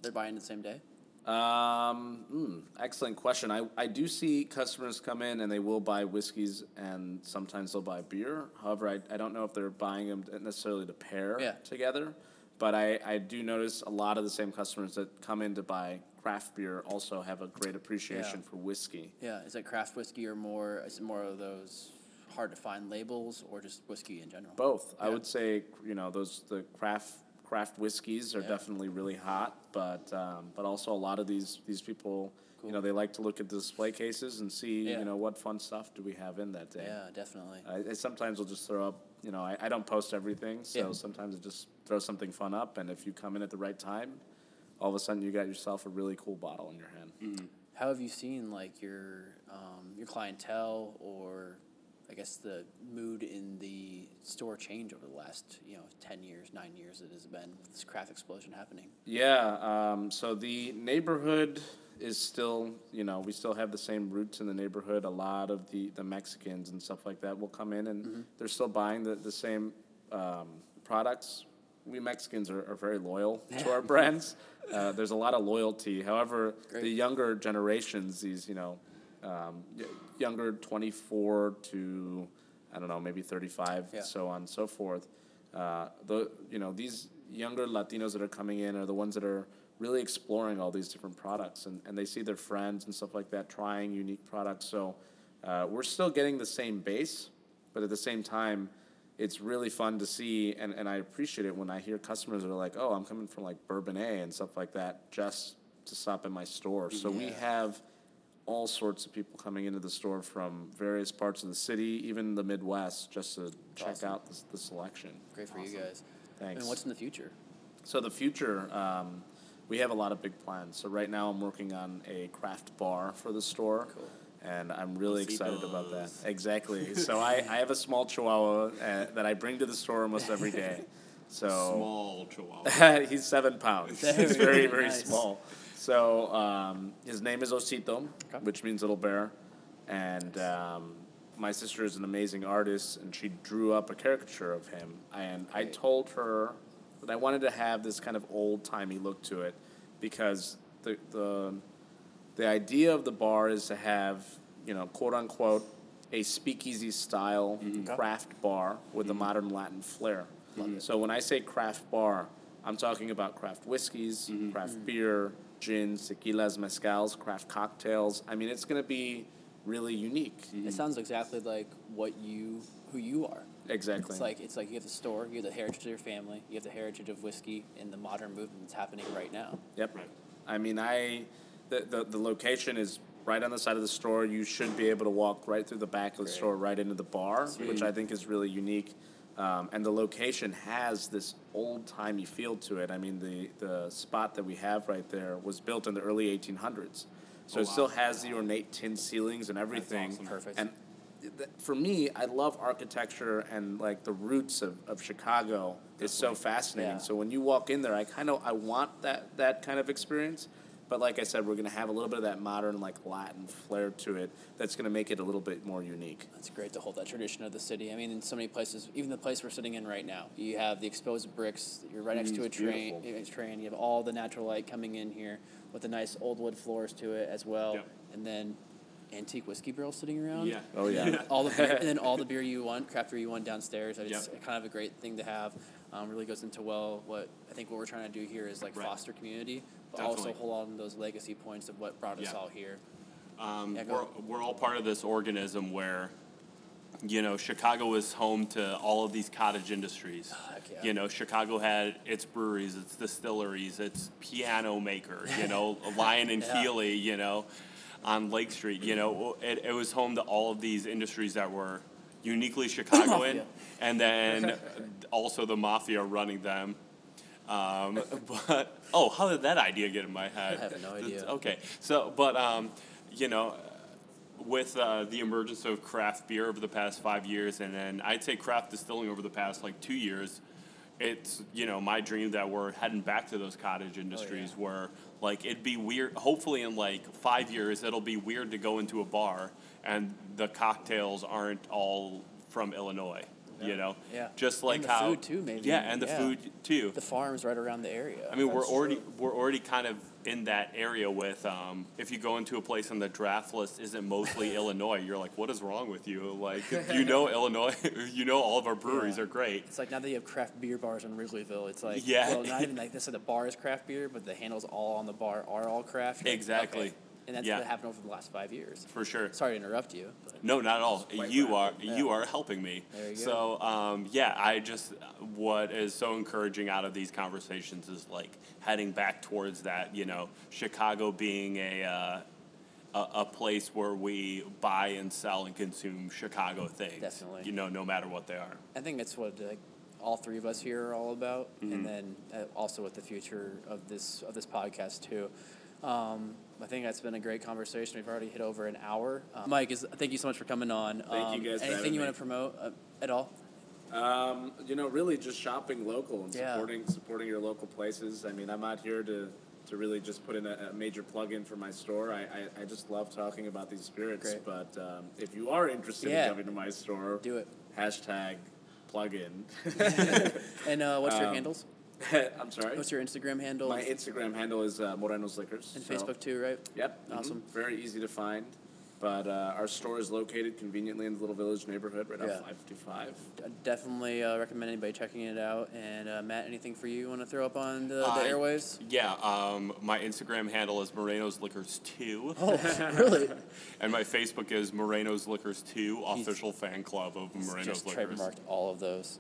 S1: They're buying the same day.
S3: Um, mm, excellent question. I, I do see customers come in and they will buy whiskeys and sometimes they'll buy beer. However, I, I don't know if they're buying them necessarily to pair
S1: Yeah.
S3: together. But I, I do notice a lot of the same customers that come in to buy craft beer also have a great appreciation
S1: Yeah.
S3: for whiskey.
S1: Yeah, is it craft whiskey or more? Is it more of those hard to find labels or just whiskey in general?
S3: Both. I would say you know those the craft craft whiskeys are
S1: Yeah.
S3: definitely really hot, but um, but also a lot of these these people. You know, they like to look at the display cases and see,
S1: Yeah.
S3: you know, what fun stuff do we have in that day.
S1: Yeah, definitely.
S3: I, I sometimes will just throw up, you know, I, I don't post everything, so
S1: Yeah.
S3: sometimes I just throw something fun up, and if you come in at the right time, all of a sudden you got yourself a really cool bottle in your hand.
S1: How have you seen like your um, your clientele or I guess the mood in the store change over the last you know ten years, nine years it has been with this craft explosion happening?
S3: Yeah, um, so the neighborhood is still, you know, we still have the same roots in the neighborhood. A lot of the, the Mexicans and stuff like that will come in and they're still buying the, the same um, products. We Mexicans are, are very loyal to our brands. Uh, there's a lot of loyalty. However,
S1: Great.
S3: the younger generations, these, you know, um, younger 24 to, I don't know, maybe 35,
S1: Yeah.
S3: so on and so forth. Uh, the you know these younger Latinos that are coming in are the ones that are really exploring all these different products, and, and they see their friends and stuff like that trying unique products. So uh, we're still getting the same base, but at the same time, it's really fun to see, and, and I appreciate it when I hear customers that are like, "Oh, I'm coming from like Bourbon A and stuff like that just to stop in my store." So we have all sorts of people coming into the store from various parts of the city, even the Midwest, just to check
S1: awesome.
S3: out the, the selection.
S1: Great for you guys.
S3: Thanks.
S1: And what's in the future?
S3: So the future, um, we have a lot of big plans. So right now, I'm working on a craft bar for the store.
S1: Cool.
S3: And I'm really excited about that.
S2: Besitos.
S3: Exactly. So I, I have a small Chihuahua uh, that I bring to the store almost every day. So
S2: Small chihuahua.
S3: he's seven pounds.
S1: Very,
S3: He's very, very
S1: nice.
S3: small. So um, his name is Osito,
S1: Okay.
S3: which means little bear. And um, my sister is an amazing artist, and she drew up a caricature of him. And I told her that I wanted to have this kind of old timey look to it because the, the the idea of the bar is to have, you know, quote unquote, a speakeasy style
S1: Okay.
S3: craft bar with a modern Latin flair. So when I say craft bar, I'm talking about craft whiskeys, craft beer, gins, tequilas, mezcals, craft cocktails. I mean, it's going to be really unique.
S1: It mm-hmm. sounds exactly like what you who you are.
S3: Exactly.
S1: It's like it's like you have the store, you have the heritage of your family, you have the heritage of whiskey and the modern movement that's happening right now.
S3: Yep.
S2: Right.
S3: I mean, I the, the the location is right on the side of the store. You should be able to walk right through the back of the
S1: Great.
S3: store, right into the bar, which I think is really unique. Um, and the location has this old timey feel to it. I mean, the the spot that we have right there was built in the early 1800s, so
S2: Oh,
S3: it still has the ornate tin ceilings and everything.
S2: awesome.
S1: Perfect.
S3: And th- for me, I love architecture and like the roots of, of Chicago is so fascinating.
S1: Yeah.
S3: So when you walk in there, I kind of I want that that kind of experience. But like I said, we're gonna have a little bit of that modern like Latin flair to it. That's gonna make it a little bit more unique.
S1: It's great to hold that tradition of the city. I mean, in so many places, even the place we're sitting in right now, you have the exposed bricks. You're right next to a mm,
S3: it's
S1: train.
S3: beautiful.
S1: A train. You have all the natural light coming in here with the nice old wood floors to it as well,
S2: Yep.
S1: and then antique whiskey barrels sitting around.
S2: Yeah.
S3: Oh yeah.
S1: all the beer, and then all the beer you want, craft beer you want downstairs. It's
S2: Yep.
S1: kind of a great thing to have. Um, really goes into well what I think what we're trying to do here is like
S2: Right.
S1: foster community, but also hold on to those legacy points of what brought us
S2: Yeah.
S1: all here.
S2: Um,
S1: Yeah,
S2: we're, we're all part of this organism where, you know, Chicago is home to all of these cottage industries.
S1: Yeah.
S2: You know, Chicago had its breweries, its distilleries, its piano maker, you know, Lyon and
S1: Yeah.
S2: Healy, you know, on Lake Street. You know, it, it was home to all of these industries that were uniquely Chicagoan. And then also the mafia running them. Um, but oh, how did that idea get in my head?
S1: I have no idea.
S2: Okay, so but um, you know, with uh, the emergence of craft beer over the past five years, and then I'd say craft distilling over the past like two years, it's you know my dream that we're heading back to those cottage industries where like it'd be weird. Hopefully, in like five years, it'll be weird to go into a bar and the cocktails aren't all from Illinois. You know,
S1: Yeah.
S2: just like
S1: And the
S2: how
S1: food, too, maybe.
S2: Yeah, and the
S1: Yeah.
S2: food too.
S1: The farms right around the area.
S2: I mean, we're already
S3: true.
S2: we're already kind of in that area with um, if you go into a place and the draft list isn't mostly Illinois, you're like, what is wrong with you? Like, you know, Illinois, you know, all of our breweries
S1: Yeah.
S2: are great.
S1: It's like now that you have craft beer bars in Wrigleyville, it's like
S2: Yeah.
S1: well, not even like this. The bar is craft beer, but the handles all on the bar are all craft.
S2: Exactly.
S1: okay. And that's
S2: Yeah.
S1: what happened over the last five years.
S2: For sure.
S1: Sorry to interrupt you. But
S2: No, not at all. You are you are helping me.
S1: There you
S2: so um, yeah, I just what is so encouraging out of these conversations is like heading back towards that. You know, Chicago being a. Uh, a, a place where we buy and sell and consume Chicago things.
S1: Definitely.
S2: You know, no matter what they are.
S1: I think that's what like, all three of us here are all about,
S2: Mm-hmm.
S1: and then uh, also with the future of this of this podcast too. Um, I think that's been a great conversation. We've already hit over an hour. Uh, Mike, is thank you so much for coming on.
S3: Thank you
S1: Um,
S3: guys
S1: Anything you want to promote uh, at all?
S3: Um, you know, really just shopping local and
S1: Yeah.
S3: supporting supporting your local places. I mean, I'm out here to to really just put in a, a major plug in for my store. I, I, I just love talking about these spirits.
S1: Great.
S3: But um, if you are interested
S1: Yeah.
S3: in coming to my store,
S1: Do it.
S3: Hashtag plug in.
S1: And uh, what's your
S3: Um,
S1: handles?
S3: I'm sorry.
S1: What's your Instagram handle?
S3: my Instagram handle is uh, Moreno's Liquors.
S1: and
S3: so-
S1: Facebook too, right?
S3: Yep. mhm.
S1: Awesome.
S3: Very easy to find. But uh, our store is located conveniently in the Little Village neighborhood, right
S1: Yeah.
S3: off 555.
S1: I definitely uh, recommend anybody checking it out. And uh, Matt, anything for you you want to throw up on the, the airwaves?
S2: Yeah, um, my Instagram handle is Moreno's Liquors 2.
S1: Oh, really?
S2: And my Facebook is Moreno's Liquors 2, official fan club of Moreno's
S1: Just
S2: Liquors.
S1: trademarked all of those.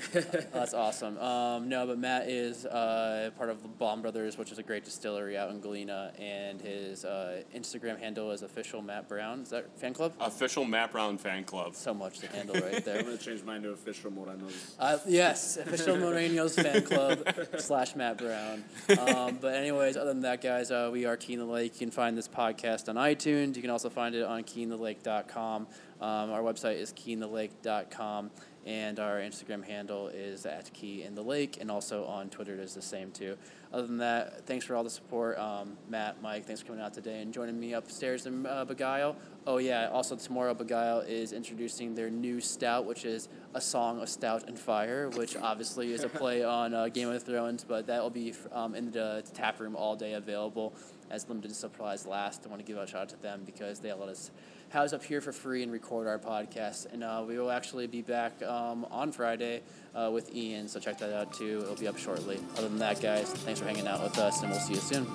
S1: That's awesome. Um, no, but Matt is uh, part of the Blaum Brothers, which is a great distillery out in Galena, and his uh, Instagram handle is official Matt Brown. Is that fan club?
S2: Official Matt Brown fan club.
S1: So much to handle right there.
S3: I'm going to change mine to official Moreno's.
S1: Uh, yes, official Moreno's fan club slash Matt Brown. Um, but anyways, other than that, guys, uh, we are Key in the Lake. You can find this podcast on iTunes. You can also find it on keyinthelake.com. Um, our website is keyinthelake.com. And our Instagram handle is at Key in the Lake, and also on Twitter it is the same too. Other than that, thanks for all the support, um, Matt, Mike. Thanks for coming out today and joining me upstairs in uh, Begyle. Oh yeah, also tomorrow Begyle is introducing their new stout, which is a song of stout and fire, which obviously is a play on uh, Game of Thrones. But that will be um, in the tap room all day available as limited supplies last. I want to give a shout out to them because they let us House up here for free and record our podcast. And uh, we will actually be back um, on Friday uh, with Ian, so check that out too. It'll be up shortly. Other than that, guys, thanks for hanging out with us, and we'll see you soon.